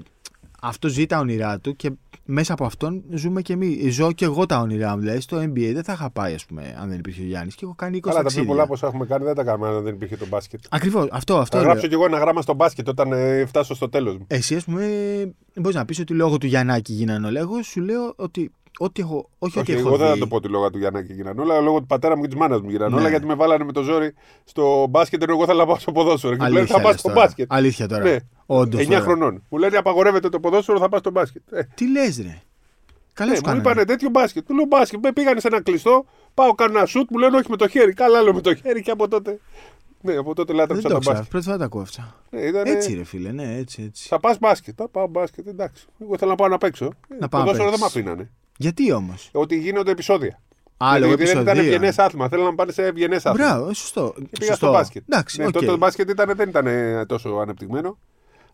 αυτό ζει τα όνειρά του και μέσα από αυτόν ζούμε και εμείς. Ζω και εγώ τα όνειρά μου. Δηλαδή στο NBA δεν θα είχα πάει, ας πούμε, αν δεν υπήρχε ο Γιάννης. Και έχω κάνει 20 Αλλά τα πιο πολλά που έχουμε κάνει δεν τα κάνουμε αν δεν υπήρχε το μπάσκετ. Ακριβώς. Αυτό, αυτό. Θα γράψω κι εγώ ένα γράμμα στο μπάσκετ όταν ε, φτάσω στο τέλος μου. Εσύ, ας πούμε, μπορείς να πεις ότι λόγω του Γιαννάκη γίνανε όλα. Εγώ σου λέω ότι Ό,τι έχω, όχι, όχι, εγώ δεν θα το πω ότι λόγω του Γιάννακη γίνανε όλα, λόγω του πατέρα μου και της μάνας μου γίνανε ναι. όλα, γιατί με βάλανε με το ζόρι στο μπάσκετ, ενώ εγώ θα πάω στο ποδόσφαιρο. Και λένε θα πας στο μπάσκετ. Αλήθεια τώρα. Ναι. Όντως, 9 χρονών. Μου λένε απαγορεύεται το ποδόσφαιρο, θα πας στο μπάσκετ. Ε. Τι λες, ρε. Καλά ναι, μου είπανε τέτοιο μπάσκετ. Του λέω μπάσκετ. Με πήγανε σε ένα κλειστό, πάω κάνω ένα σουτ, μου λένε όχι με το χέρι. Καλά, άλλο με το χέρι και από τότε. Ναι, από τότε λάτρεψα το μπάσκετ. Πρώτη φορά τα ακούω αυτά. Ναι, ήταν... Έτσι, ρε φίλε, ναι, έτσι, έτσι. Θα πας μπάσκετ. Θα πάω μπάσκετ, εντάξει. Εγώ θέλω να πάω να παίξω. Να πάω. Ποδόσφαιρο δεν με αφήνανε. Γιατί όμως; Ότι γίνονται επεισόδια. Άλλο Γιατί δεν ήταν ευγενές άθλημα. Θέλω να πάνε σε ευγενές άθλημα. Μπράβο, σωστό. Και πήγα σωστό. στο μπάσκετ. Εντάξει, ναι, okay. τότε το μπάσκετ ήταν, δεν ήταν τόσο ανεπτυγμένο.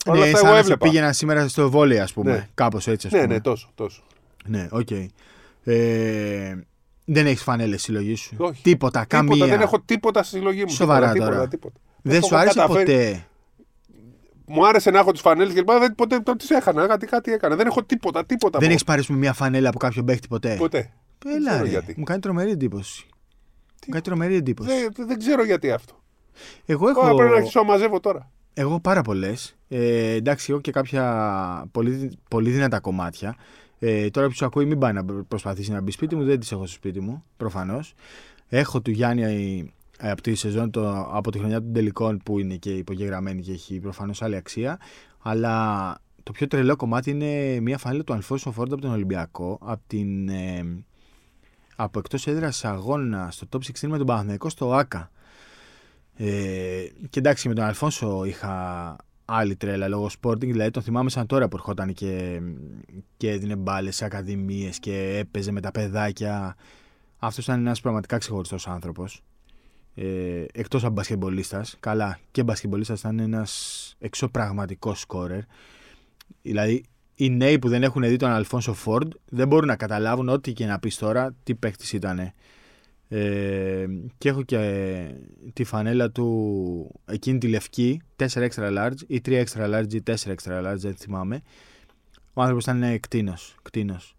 Ναι, Όλα αυτά εγώ έβλεπα. Πήγαινα σήμερα στο βόλεϊ, ας πούμε. Ναι. Κάπως έτσι. Ας ναι, πούμε. ναι, τόσο. τόσο. Ναι, OK. Okay. Ε, δεν έχεις φανέλες συλλογής σου; Όχι. Τίποτα, καμία. Τίποτα, δεν έχω τίποτα στη συλλογή μου. Σοβαρά τίποτα, τώρα. Τίποτα, Δεν σου άρεσε ποτέ; Μου άρεσε να έχω τις φανέλες και δεν ποτέ τις έχανα. Κάτι, κάτι έκανα. Δεν έχω τίποτα. τίποτα δεν έχεις πάρει μια φανέλα από κάποιον παίχτη ποτέ; Ποτέ. Έλα, γιατί. Μου κάνει τρομερή εντύπωση. Τι... Μου κάνει τρομερή εντύπωση. Δεν, δεν ξέρω γιατί αυτό. Εγώ έχω. Εγώ πρέπει να αρχίσω να μαζεύω τώρα. Εγώ πάρα πολλές. Ε, εντάξει, έχω και κάποια πολύ, πολύ δυνατά κομμάτια. Ε, τώρα που σου ακούει, μην πάει να προσπαθήσει να μπει σπίτι μου. Δεν τις έχω στο σπίτι μου, προφανώς. Έχω του Γιάννη ε, από τη σεζόν το, από τη χρονιά των τελικών που είναι και υπογεγραμμένη και έχει προφανώς άλλη αξία. Αλλά το πιο τρελό κομμάτι είναι μια φανέλα του Αλφόνσο Φόρντ από τον Ολυμπιακό. Από, την, ε, από εκτός έδρας αγώνα στο top 16 με τον Παναθηναϊκό στο ΑΚΑ. Ε, και εντάξει, με τον Αλφόνσο είχα άλλη τρέλα λόγω sporting, δηλαδή τον θυμάμαι σαν τώρα που ερχόταν και, και έδινε μπάλες σε ακαδημίες και έπαιζε με τα παιδάκια. Αυτός ήταν ένας πραγματικά ξεχωριστός άνθρωπος. Ε, Εκτός από μπασκεμπολίστα. Καλά, και μπασκεμπολίστα ήταν ένας εξωπραγματικός σκόρερ. Δηλαδή, οι νέοι που δεν έχουν δει τον Αλφόνσο Φόρντ δεν μπορούν να καταλάβουν ό,τι και να πεις τώρα τι παίχτη ήταν. Ε, και έχω και τη φανέλα του εκείνη τη λευκή 4 extra large ή 3 extra large ή 4 extra large δεν θυμάμαι ο άνθρωπος ήταν κτίνος, κτίνος.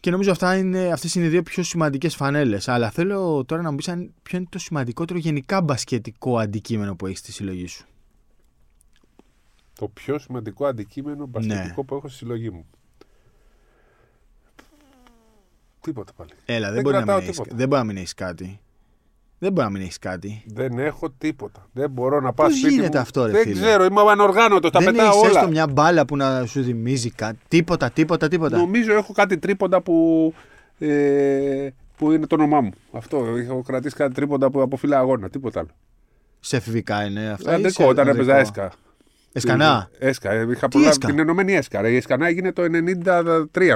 Και νομίζω αυτά είναι, αυτές είναι οι δύο πιο σημαντικές φανέλες αλλά θέλω τώρα να μου πεις ποιο είναι το σημαντικότερο γενικά μπασκετικό αντικείμενο που έχεις στη συλλογή σου το πιο σημαντικό αντικείμενο μπασκετικό ναι. που έχω στη συλλογή μου Τίποτα πάλι. Έλα, δεν, δεν μπορεί, να μην έχεις, δεν μπορεί να μην έχεις κάτι. Δεν μπορεί να μην έχεις κάτι. Δεν έχω τίποτα. Δεν μπορώ να πάω σπίτι. Πώ γίνεται μου. αυτό, ρε Δεν φίλε; ξέρω, είμαι ανοργάνωτος. Τα πετάω όλα. Δεν έχει μια μπάλα που να σου θυμίζει κάτι. Τίποτα, τίποτα, τίποτα; Νομίζω έχω κάτι τρίποντα που. Ε, που είναι το όνομά μου. Αυτό. Έχω κρατήσει κάτι τρίποντα που από φύλλα αγώνα. Τίποτα άλλο. Σε εφηβικά είναι αυτά. Αντικό, όταν έπαιζα έσκα. Εσκανά. Έσκα. Ε, είχα πολλά, την ενωμένη Έσκα. Η Εσκανά έγινε το 93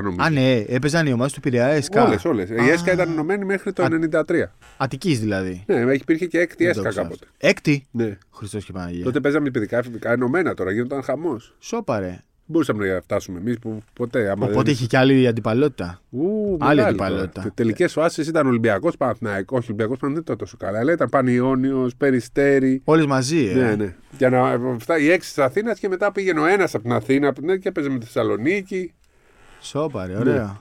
νομίζω. Α, ναι, έπαιζαν οι ομάδες του Πειραιά Έσκα. Όλες, όλες. Η Έσκα ήταν ενωμένη μέχρι το Α... 93. Αττικής δηλαδή. Ναι, υπήρχε και έκτη Έσκα κάποτε. Έκτη; Ναι. Χριστός και Παναγία. Τότε παίζαμε παιδικά εφηβικά ενωμένα τώρα, γίνονταν χαμός. Σόπαρε. Μπορούσαμε να φτάσουμε εμείς που ποτέ. Άμα Οπότε δεν... είχε και άλλη αντιπαλότητα. Ου, άλλη αντιπαλότητα. Τελικές φάσεις ήταν Ολυμπιακός Παναθναϊκό. Όχι, Ολυμπιακός δεν ήταν τόσο καλά. Αλλά ήταν Πανιόνιος, Περιστέρη. Όλες μαζί, ε. Ναι, ναι. Για να φτάσει οι έξι της Αθήνας και μετά πήγαινε ο ένας από την Αθήνα ναι, και έπαιζε με τη Θεσσαλονίκη. Σόπαρε, ωραία.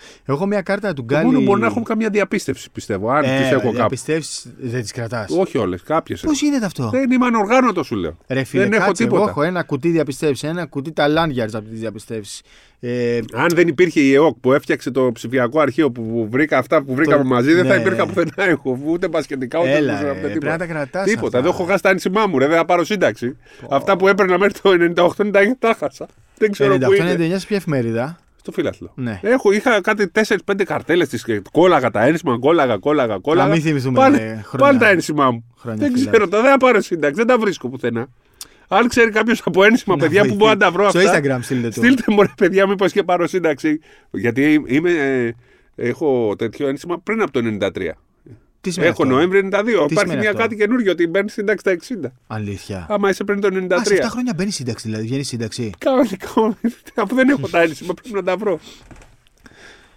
Ναι. Εγώ έχω μια κάρτα του Γκάλι. Μόνο μπορεί να έχουν καμία διαπίστευση, πιστεύω. Αν ε, τι έχω κάπου. Διαπιστεύσεις δεν τις κρατάς. Όχι όλες, κάποιες. Πώς γίνεται αυτό; Δεν είμαι ανοργάνωτος, σου λέω. Ρε, φίλε, δεν κάτσε, έχω τίποτα. Εγώ έχω ένα κουτί διαπιστεύσεις, ένα κουτί ταλάντιαρ από τις διαπιστεύσεις. Ε, Αν δεν υπήρχε η ΕΟΚ που έφτιαξε το ψηφιακό αρχείο που βρήκα αυτά που βρήκαμε το... μαζί, δεν ναι. θα υπήρχα πουθενά έχω. Ούτε πασχετικά ούτε Έλα, ε, τίποτα. να τα κρατάς τίποτα. Αυτά. Δεν έχω χάσει τα ένσημά μου, ρε, δεν θα πάρω σύνταξη. Oh. Αυτά που έπαιρνα μέχρι το 98-99 τα χάσα. Δεν ξέρω 98-99 σε ποια εφημερίδα; Στο φύλαθλο. Ναι. Έχω, είχα κάτι 4-5 καρτέλες της. Κόλλαγα τα ένσημα, κόλλαγα, κόλλαγα, κόλλαγα. Να μην θυμηθούμε πάλι, χρόνια. Πάλι τα ένσημα μου. Χρόνια δεν ξέρω, το δεν θα πάρω σύνταξη, δεν τα βρίσκω πουθενά. Αν ξέρει κάποιος από ένσημα, παιδιά που μπορεί να τα βρω αυτά. Στο Instagram στείλτε το. Στείλτε μου, ρε παιδιά, μήπως και πάρω σύνταξη. Γιατί είμαι, ε, έχω τέτοιο ένσημα πριν από το 93. Τι Έχω αυτό; Νοέμβρη 92. Τι Υπάρχει μια αυτό; κάτι καινούργιο ότι μπαίνει σύνταξη στα 60. Αλήθεια. Άμα είσαι πριν το 93. Α, σε 7 χρόνια μπαίνει σύνταξη, δηλαδή βγαίνει σύνταξη. Κανονικά. Αφού δεν έχω τα ένσημα, πρέπει να τα βρω.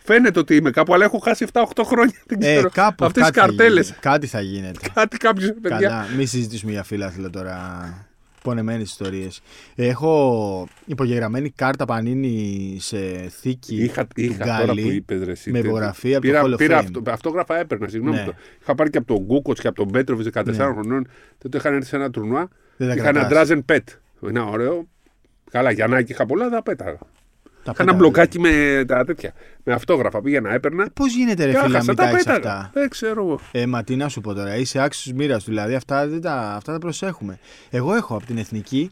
Φαίνεται ότι είμαι κάπου, αλλά έχω χάσει 7-8 χρόνια. Δεν ε, ξέρω. Ε, κάπου, Αυτές κάτι, καρτέλες. κάτι θα γίνεται. κάτι κάποιος παιδιά. Καλά, μην συζητήσουμε για φίλαθλο τώρα. Πονεμένε ιστορίες. Έχω υπογεγραμμένη κάρτα πανίνη σε θήκη είχα, του είχα Γκάλι, τώρα που είπες, ρε, με υπογραφή από πήρα, το Hall of πήρα Fame. αυτό, αυτόγραφα έπαιρνα, συγγνώμη. Ναι. Το. Είχα πάρει και από τον Γκούκοτς και από τον Πέτροβιτς 14 ναι. χρονών. Τότε είχαν έρθει σε ένα τουρνουά. Είχα ένα Ντράζεν Πετ. Ένα ωραίο. Καλά, για να είχα πολλά, τα πέταγα. Είχα ένα μπλοκάκι με τα τέτοια. Με αυτόγραφα πήγαινα, έπαιρνα. Πώς γίνεται, ρε φίλε, να μιλάει αυτά; Δεν ξέρω εγώ. Ε, μα τι να σου πω τώρα, είσαι άξιος μοίρας του. Δηλαδή αυτά, δεν τα, αυτά τα προσέχουμε. Εγώ έχω από την εθνική.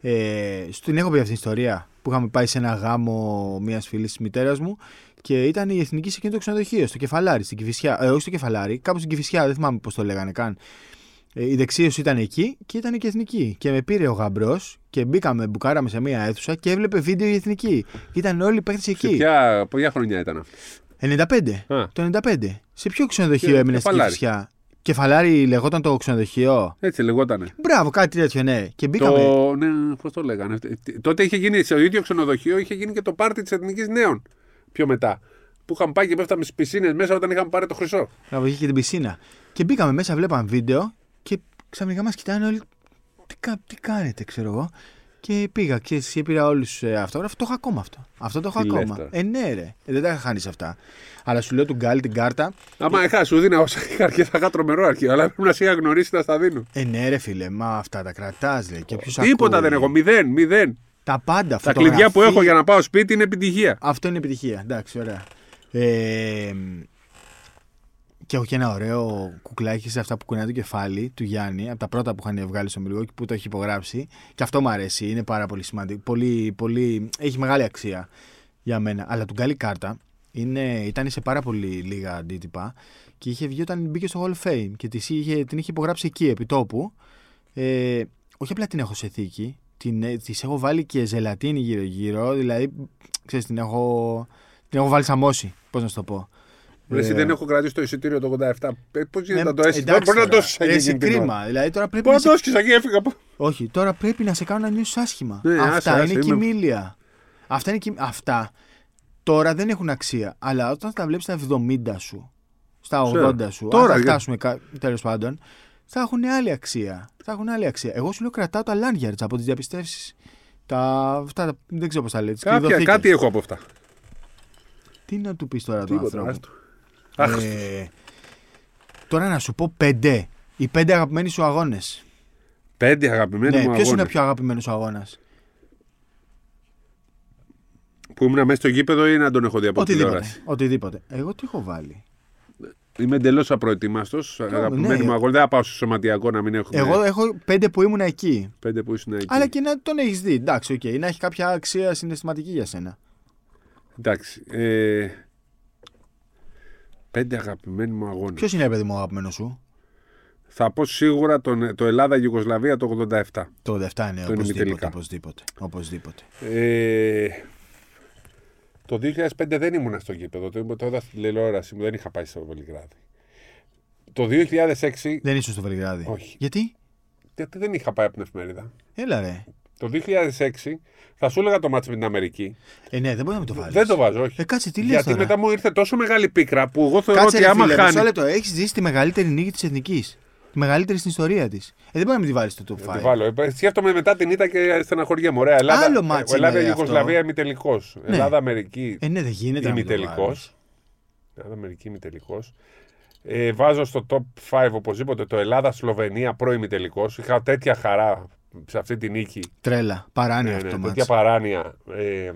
Ε, στην έχω πει αυτή την ιστορία που είχαμε πάει σε ένα γάμο μιας φίλης της μητέρας μου και ήταν η εθνική σε εκείνο το ξενοδοχείο, στο κεφαλάρι, στην Κυφυσιά. Ε, όχι στο κεφαλάρι, κάπου στην Κυφυσιά, δεν θυμάμαι πώς το λέγανε καν. Ε, η δεξίωση ήταν εκεί και ήταν και εθνική. Και με πήρε ο γαμπρός και μπήκαμε, μπουκάραμε σε μία αίθουσα και έβλεπε βίντεο η εθνική. Ήταν όλοι οι παίχτε εκεί. Σε ποια, ποια χρονιά ήταν αυτό; 95. Α. Το 95. Σε ποιο ξενοδοχείο έμεινε στην Κυφυσιά. Κεφαλάρι λεγόταν το ξενοδοχείο; Έτσι λεγότανε. Μπράβο, κάτι τέτοιο, ναι. Και μπήκαμε. Το... Ναι, πώς το λέγανε. Τότε είχε γίνει, σε ίδιο ξενοδοχείο είχε γίνει και το πάρτι της Εθνικής Νέων. Πιο μετά. Που είχαν πάει και πέφταμε στις πισίνες μέσα όταν είχαμε πάρει το χρυσό. Μπράβο, είχε και την πισίνα. Και μπήκαμε μέσα, βλέπαμε βίντεο και ξαφνικά μας κοιτάνε όλοι. Τι, τι κάνετε, ξέρω εγώ. Και πήγα και εσύ πήρα όλους ε, αυτόγραφου. Το έχω ακόμα αυτό. Αυτό το έχω ακόμα. Ε, ναι, ρε. Ε, δεν τα είχα χάνει αυτά. Αλλά σου λέω του Γκάλι την κάρτα. Άμα είχα, σου δίνα όσα είχα αρχίσει, θα είχα τρομερό αρχείο. Αλλά πρέπει να σε είχα γνωρίσει να στα δίνω. Ε, ναι, ρε φίλε, μα αυτά τα κρατάς, ρε. Και Τίποτα δεν έχω. Μηδέν, μηδέν. Τα πάντα. Τα κλειδιά που έχω για να πάω σπίτι είναι επιτυχία. Αυτό είναι επιτυχία. Εντάξει, ωραία. Ε, και έχω και ένα ωραίο κουκλάκι σε αυτά που κουνάει το κεφάλι του Γιάννη, από τα πρώτα που είχαν βγάλει στο Μιλγό και που το έχει υπογράψει. Και αυτό μου αρέσει, είναι πάρα πολύ σημαντικό. Πολύ, πολύ, έχει μεγάλη αξία για μένα. Αλλά του Γκάλι Κάρτα είναι, ήταν σε πάρα πολύ λίγα αντίτυπα και είχε βγει όταν μπήκε στο Hall of Fame και την είχε, την είχε υπογράψει εκεί επί τόπου. Ε, όχι απλά την έχω σε θήκη, την, ε, της έχω βάλει και ζελατίνη γύρω-γύρω, δηλαδή, ξέρεις, την έχω, την έχω βάλει σαμώσει, πώς να σου το πω. Ε, εσύ δεν έχω κρατήσει το εισιτήριο το 87. Πώς γίνεται να το έσαι. Μπορεί να το έσαι εκεί. κρίμα. Δηλαδή, τώρα πρέπει να το έσαι εκεί, έφυγα. Όχι, τώρα πρέπει να σε κάνω να νιώσει άσχημα. Ναι, Αυτά είναι κοιμήλια. Αυτά, είναι, αυτά τώρα δεν έχουν αξία. Αλλά όταν τα βλέπεις στα 70 σου, στα 80 σου, τώρα, αν θα φτάσουμε τέλος πάντων, θα έχουν άλλη αξία. Θα έχουν άλλη αξία. Εγώ σου λέω κρατάω τα lanyards από τις διαπιστεύσεις. Τα, αυτά, δεν ξέρω πώς τα λέει. Κάποια, κάτι έχω από αυτά. Τι να του πεις τώρα του ανθρώπου. Ε, τώρα να σου πω πέντε. Οι πέντε αγαπημένοι σου αγώνες. Πέντε αγαπημένοι ναι, μου αγώνε. Ποιος είναι ο πιο αγαπημένος αγώνας; Που ήμουν μέσα στο γήπεδο ή να τον έχω δει από οτιδήποτε, οτιδήποτε. Εγώ τι έχω βάλει. Είμαι εντελώς απροετοίμαστος. Αγαπημένη ναι. μου αγώνα. Δεν θα πάω στο σωματιακό να μην έχω. Εγώ έχω πέντε που ήμουν εκεί. Πέντε που ήσουν εκεί. Αλλά και να τον έχεις δει. Εντάξει, okay. να έχει κάποια αξία συναισθηματική για σένα. Εντάξει. Ε... Πέντε αγαπημένοι μου αγώνες. Ποιος είναι, παιδί μου, αγαπημένος σου; Θα πω σίγουρα τον, το Ελλάδα-Γιουγκοσλαβία το 87. Το 87 είναι το οπωσδήποτε. οπωσδήποτε. οπωσδήποτε. Ε, το 2005 δεν ήμουν στο γήπεδο. Το, το είδα στην τηλεόραση μου. Δεν είχα πάει στο Βελιγράδι. Το 2006. Δεν ήσουν στο Βελιγράδι. Όχι. Γιατί; Γιατί δεν είχα πάει από την εφημερίδα. Έλα ρε. Το 2006 θα σου έλεγα το μάτσο με την Αμερική. Ε, ναι, δεν μπορεί να το βάλεις. Δεν το βάζω, όχι. Ε, κάτσε, τι λες Γιατί τώρα. μετά μου ήρθε τόσο μεγάλη πίκρα που εγώ θεωρώ κάτσε, ότι άμα φίλε, χάνει. λεπτό, έχεις ζήσει τη μεγαλύτερη νίκη της εθνικής. Τη μεγαλύτερη στην ιστορία της. Ε, δεν μπορεί να μην τη βάλεις στο top 5. Τη βάλω. Ε, σκέφτομαι μετά την ήττα και στεναχωριά μου. Ωραία, Ελλάδα, Άλλο μάτσο. Ελλάδα Ιουγκοσλαβία ημιτελικό. Ναι. Ελλάδα Αμερική. Ε, ναι, δεν γίνεται. Ημιτελικό. Ελλάδα Αμερική ημιτελικό. Ε, βάζω στο top 5 οπωσδήποτε το Ελλάδα-Σλοβενία πρώιμητελικό. Είχα τέτοια χαρά σε αυτή τη νίκη. Τρέλα. Παράνοια ναι, αυτό. Ναι, τέτοια παράνοια. Ε,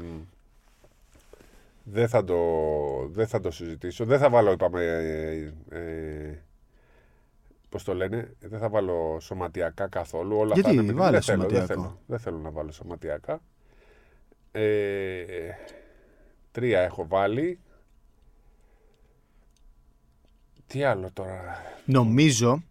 δεν θα, το, δεν θα το συζητήσω. Δεν θα βάλω, είπαμε, ε, ε, πώς το λένε, δεν θα βάλω σωματιακά καθόλου. Όλα Γιατί, αυτά είναι βάλες δεν, θέλω, δεν, θέλω, δεν θέλω να βάλω σωματιακά. Ε, τρία έχω βάλει. Τι άλλο τώρα; Νομίζω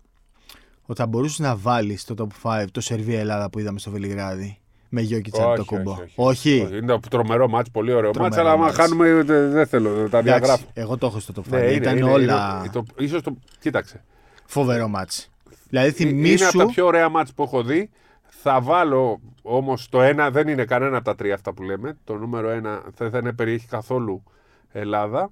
ότι θα μπορούσες να βάλεις στο top 5 το Σερβία Ελλάδα που είδαμε στο Βελιγράδι. Με Γιώκη Τσάπ το κουμπό. Όχι. όχι, όχι. Είναι τρομερό μάτς, πολύ ωραίο μάτς, αλλά άμα χάνουμε δεν θέλω, τα διαγράφω. Εγώ το έχω στο top 5. Ναι, Ήταν είναι, όλα. Είναι, το, ίσως το, κοίταξε. Φοβερό μάτς. Δηλαδή θυμίσου... Είναι από τα πιο ωραία μάτς που έχω δει. Θα βάλω όμως το ένα, δεν είναι κανένα από τα τρία αυτά που λέμε. Το νούμερο ένα δεν περιέχει καθόλου Ελλάδα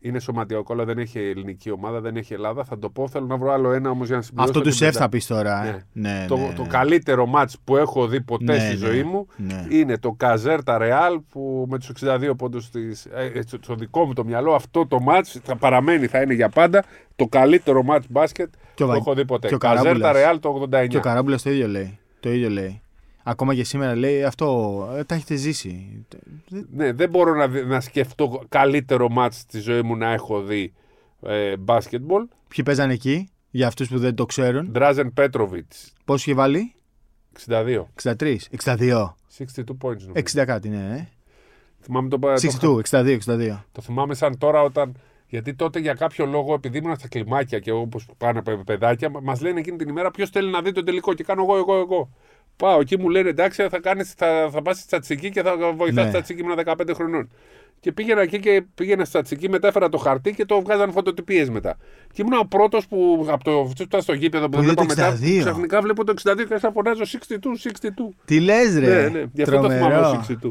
είναι σωματιακό, αλλά δεν έχει ελληνική ομάδα, δεν έχει Ελλάδα. Θα το πω, θέλω να βρω άλλο ένα όμως για να συμπληρώσω. Αυτό τους σεφ θα πεις τώρα. Ε. Ναι. Ναι, το, ναι, το καλύτερο μάτς που έχω δει ποτέ ναι, στη ναι, ζωή μου είναι το Καζέρτα Ρεάλ που με τους 62 πόντους ε, στο δικό μου το μυαλό αυτό το μάτς θα παραμένει, θα είναι για πάντα το καλύτερο μάτς μπάσκετ που έχω δει ποτέ. Καζέρτα Ρεάλ το 89. Και ο Καράμπουλας το ίδιο λέει. Το ίδιο λέει. Ακόμα και σήμερα λέει αυτό, ε, τα έχετε ζήσει. Ναι, δεν μπορώ να, να σκεφτώ καλύτερο μάτς στη ζωή μου να έχω δει ε, μπάσκετμπολ. Ποιοι παίζανε εκεί, για αυτούς που δεν το ξέρουν; Ντράζεν Πέτροβιτς. Πόσο είχε βάλει; 62. 63. 62. 62 points. 60 κάτι, ναι. Ε. Θυμάμαι το, 62, το, 62, 62. Το θυμάμαι σαν τώρα όταν γιατί τότε για κάποιο λόγο, επειδή ήμουν στα κλιμάκια και όπως πάνε παιδάκια, μα λένε εκείνη την ημέρα ποιος θέλει να δει το τελικό; Και κάνω εγώ, εγώ, εγώ. Πάω εκεί, μου λένε εντάξει, θα, κάνεις, θα, θα πας στη τσατσική και θα βοηθάς ναι. τσατσική με 15 χρονών. Και πήγαινα εκεί και πήγαινα στη τσατσική, μετέφερα το χαρτί και το βγάζαν φωτοτυπίε μετά. Και ήμουν ο πρώτος που από το φτιάξα στο γήπεδο που δεν βλέπω μετά. Ξαφνικά βλέπω το 62 και θα φωνάζω 62, 62. Τι λες, ρε; Ναι, ναι, γι' αυτό το θυμάμαι το 62.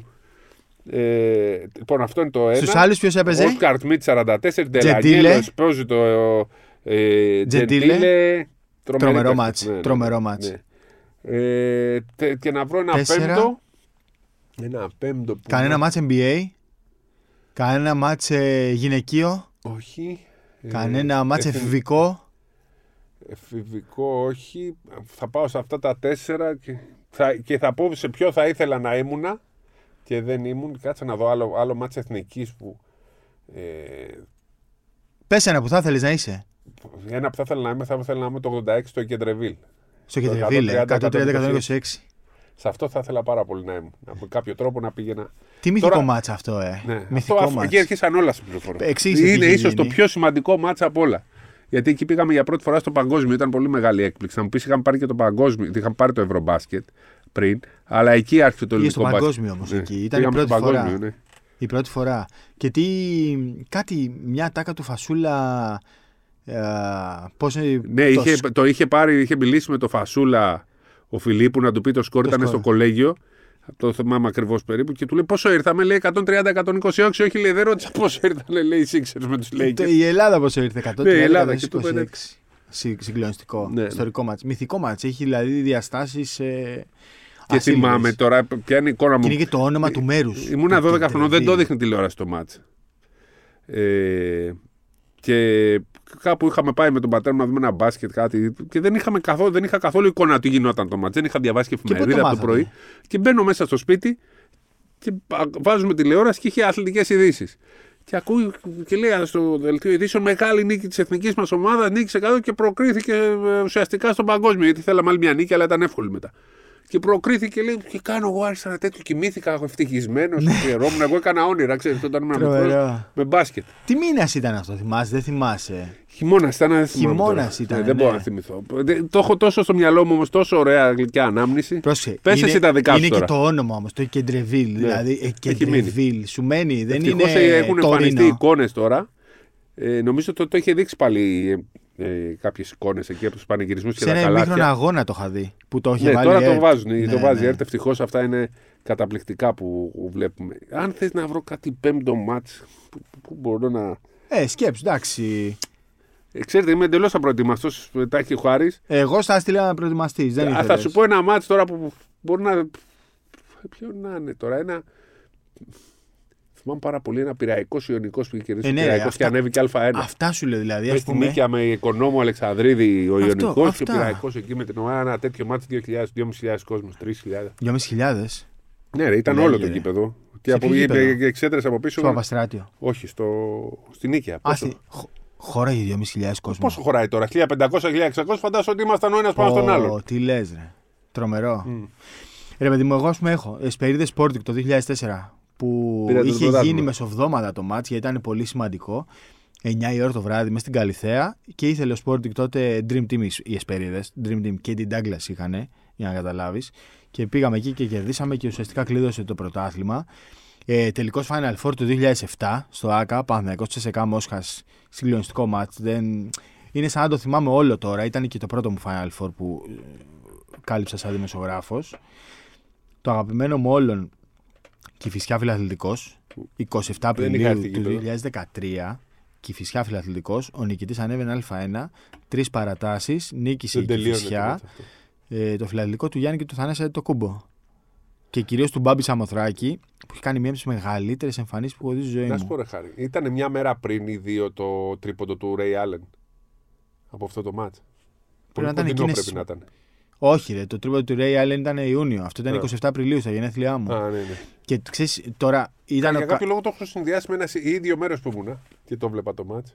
Ε, λοιπόν, αυτό είναι το ένα. Στους άλλους ποιος έπαιζε; Ο Σκαρτ Μίτ 44, Ντελαγγέλο, παίζει το. Ε, Τζεντίλε. Τρομερό μάτς. Ναι, ναι, Τρομερό μάτς. Ναι. Ε, και να βρω ένα Τέσσερα. πέμπτο. Ένα πέμπτο που... Κανένα μάτς NBA. Κανένα μάτς ε, γυναικείο. Όχι. Κανένα ε, μάτς εφηβικό. Εφηβικό όχι. Θα πάω σε αυτά τα τέσσερα και θα, και θα πω σε ποιο θα ήθελα να ήμουνα και δεν ήμουν. Κάτσε να δω άλλο, άλλο ματς εθνικής που... Ε... Πες ένα που θα ήθελες να είσαι. Ένα που θα ήθελα να είμαι, θα ήθελα να είμαι το 86 στο Κεντρεβίλ. Στο Κεντρεβίλ, 130-126. Σε αυτό θα ήθελα πάρα πολύ να ήμουν. Με κάποιο τρόπο να πήγαινα. Τι μυθικό Τώρα... ματς αυτό, ε. Ναι. Μυθικό αυτό, ματς. Εκεί αρχίσαν όλα στην πληροφορία. Είναι ίσως το πιο σημαντικό ματς από όλα. Γιατί εκεί πήγαμε για πρώτη φορά στο παγκόσμιο. Ήταν πολύ μεγάλη έκπληξη. Να μου πεις, είχαμε πάρει και το παγκόσμιο. Είχαμε πάρει το Ευρωμπάσκετ πριν. Αλλά εκεί άρχισε το ελληνικό μπάσκετ. στο παγκόσμιο όμως. Ναι. Εκεί. Ήταν η πρώτη φορά. Ναι. Η πρώτη φορά. Και τι. Κάτι, μια τάκα του Φασούλα. Ε, πώς, ναι, το... Είχε, το είχε πάρει, είχε μιλήσει με το Φασούλα ο Φιλίππου να του πει το σκορ, ήταν στο κολέγιο. Το θυμάμαι ακριβώς περίπου. Και του λέει πόσο ήρθαμε, λέει 130-126. Όχι, λέει δεν ρώτησα πόσο ήρθαν, λέει οι Sixers με τους Lakers. Η Ελλάδα πόσο ήρθε, 130 ναι, η Ελλάδα, 126. Συγκλονιστικό. Ναι, ναι. Ιστορικό μάτς. Μυθικό μάτς. Έχει δηλαδή διαστάσεις. Ε, και θυμάμαι τώρα, ποια είναι η εικόνα μου. Και είναι και το όνομα του μέρους. Ήμουνα 12 χρονών, δεν το δείχνει τηλεόραση το μάτς. Ε, και κάπου είχαμε πάει με τον πατέρα μου να δούμε ένα μπάσκετ κάτι και δεν, είχαμε καθόλου, δεν είχα καθόλου εικόνα τι γινόταν το μάτς. Δεν είχα διαβάσει και εφημερίδα από το πρωί. Και μπαίνω μέσα στο σπίτι και βάζουμε τηλεόραση και είχε αθλητικές ειδήσεις. Και ακούει και λέει στο δελτίο ειδήσεων μεγάλη νίκη της εθνικής μας ομάδας, νίκησε κάτω και προκρίθηκε ε, ουσιαστικά στον παγκόσμιο. Γιατί θέλαμε άλλη μια νίκη, αλλά ήταν εύκολη μετά. Και προκρίθηκε, λέει, και κάνω εγώ άρχισα ένα τέτοιο. Κοιμήθηκα ευτυχισμένος, ναι. αφιερώμουν. εγώ έκανα όνειρα, ξέρετε, όταν ήμουν μικρός. Με μπάσκετ. Τι μήνας ήταν αυτό, θυμάσαι, δεν θυμάσαι; Χειμώνας ήταν, Χειμώνας ήταν. Ε, δεν μπορώ ναι. να θυμηθώ. Το έχω τόσο στο μυαλό μου όμως, τόσο ωραία γλυκιά ανάμνηση. Πες εσύ τα δικά σου. Είναι και το όνομα όμως, το Κεντρεβίλ. Ναι. Δηλαδή, Κεντρεβίλ. Σου μένει, δεν είναι. έχουν εμφανιστεί εικόνες τώρα. Ε, νομίζω ότι το, είχε δείξει πάλι ε, κάποιες εικόνες εκεί από τους πανηγυρισμούς και Σε τα καλά. Σε ένα αγώνα το είχα δει. Που το ναι, τώρα το βάζουν. Ναι, το βάζει ναι. έρτε. Ευτυχώς αυτά είναι καταπληκτικά που βλέπουμε. Αν θες να βρω κάτι πέμπτο μάτς που, που μπορώ να. Ε, σκέψου, εντάξει. Ε, ξέρετε, είμαι εντελώς απροετοιμαστός. Τα έχει ο Χάρης. Εγώ στα στείλα να προετοιμαστείς. Θα σου πω ένα μάτς τώρα που μπορεί να. Ποιο να είναι τώρα, ένα. Θυμάμαι πάρα πολύ ένα πειραϊκός Ιωνικός που είχε κερδίσει. Ε, ναι, πειραϊκός και ανέβηκε Α1. Αυτά σου λέω δηλαδή. Με πούμε... νίκια με οικονόμο Αλεξανδρίδη ο Ιωνικός και ο πειραϊκός εκεί με την ομάδα. Ένα τέτοιο μάτι 2.000, 2.500 κόσμος, 3.000. 2.500. Ναι, ρε, ήταν ναι, όλο το γήπεδο. Και από εκεί εξέτρεψε από πίσω. Στο Απαστράτιο. Όχι, στο... στην Νίκαια. Α, στη... Χωράει 2.500 κόσμος. Πόσο χωράει τώρα, 1.500-1.600, φαντάζομαι ότι ήμασταν ο ένας πάνω στον άλλο. Τι λες, ρε. Τρομερό. Mm. Ρε παιδί μου, εγώ ας πούμε έχω Εσπερίδες Sporting το 2004 που Πήρατε είχε γίνει μεσοβδόματα το μάτς γιατί ήταν πολύ σημαντικό. 9 η ώρα το βράδυ μέσα στην Καλιθέα και ήθελε ο Sporting τότε Dream Team οι Εσπερίδες. Dream Team και την Douglas είχαν, για να καταλάβεις. Και πήγαμε εκεί και κερδίσαμε και ουσιαστικά κλείδωσε το πρωτάθλημα. Ε, Τελικός Final Four του 2007 στο ΑΚΑ, Παναθυναϊκό Τσεσεκά Μόσχας, συγκλονιστικό μάτς. Δεν... Είναι σαν να το θυμάμαι όλο τώρα. Ήταν και το πρώτο μου Final Four που ε, κάλυψα σαν δημοσιογράφος. Το αγαπημένο μου όλων Κηφισιά Φιλαθλητικός, 27 Απριλίου του 2013. Κηφισιά Φιλαθλητικός. Ο νικητής ανέβαινε Α1. Τρεις παρατάσεις. Νίκησε η Κηφισιά. Ε, το φιλαθλητικό του Γιάννη και του Θανάση το κούμπο. Και κυρίως του Μπάμπη Σαμοθράκη, που έχει κάνει μία από τις μεγαλύτερες εμφανίσεις που έχω δει στη ζωή μου. Να σου πω, ρε Χάρη. Ήταν μια μέρα πριν ή δύο το τρίποντο του Ρέι Άλεν από αυτό το μάτς. Πρέπει να ήταν Πρέπει να ήταν. Όχι, ρε, το τρίποντο του Ρέι Allen ήταν Ιούνιο. Αυτό ήταν 27 ναι. Απριλίου στα γενέθλιά μου. Α, ναι, ναι. Και ξέρεις, τώρα ήταν. Για κάποιο λόγο το έχω συνδυάσει με ένας ίδιο μέρο που ήμουν και το βλέπα το μάτ.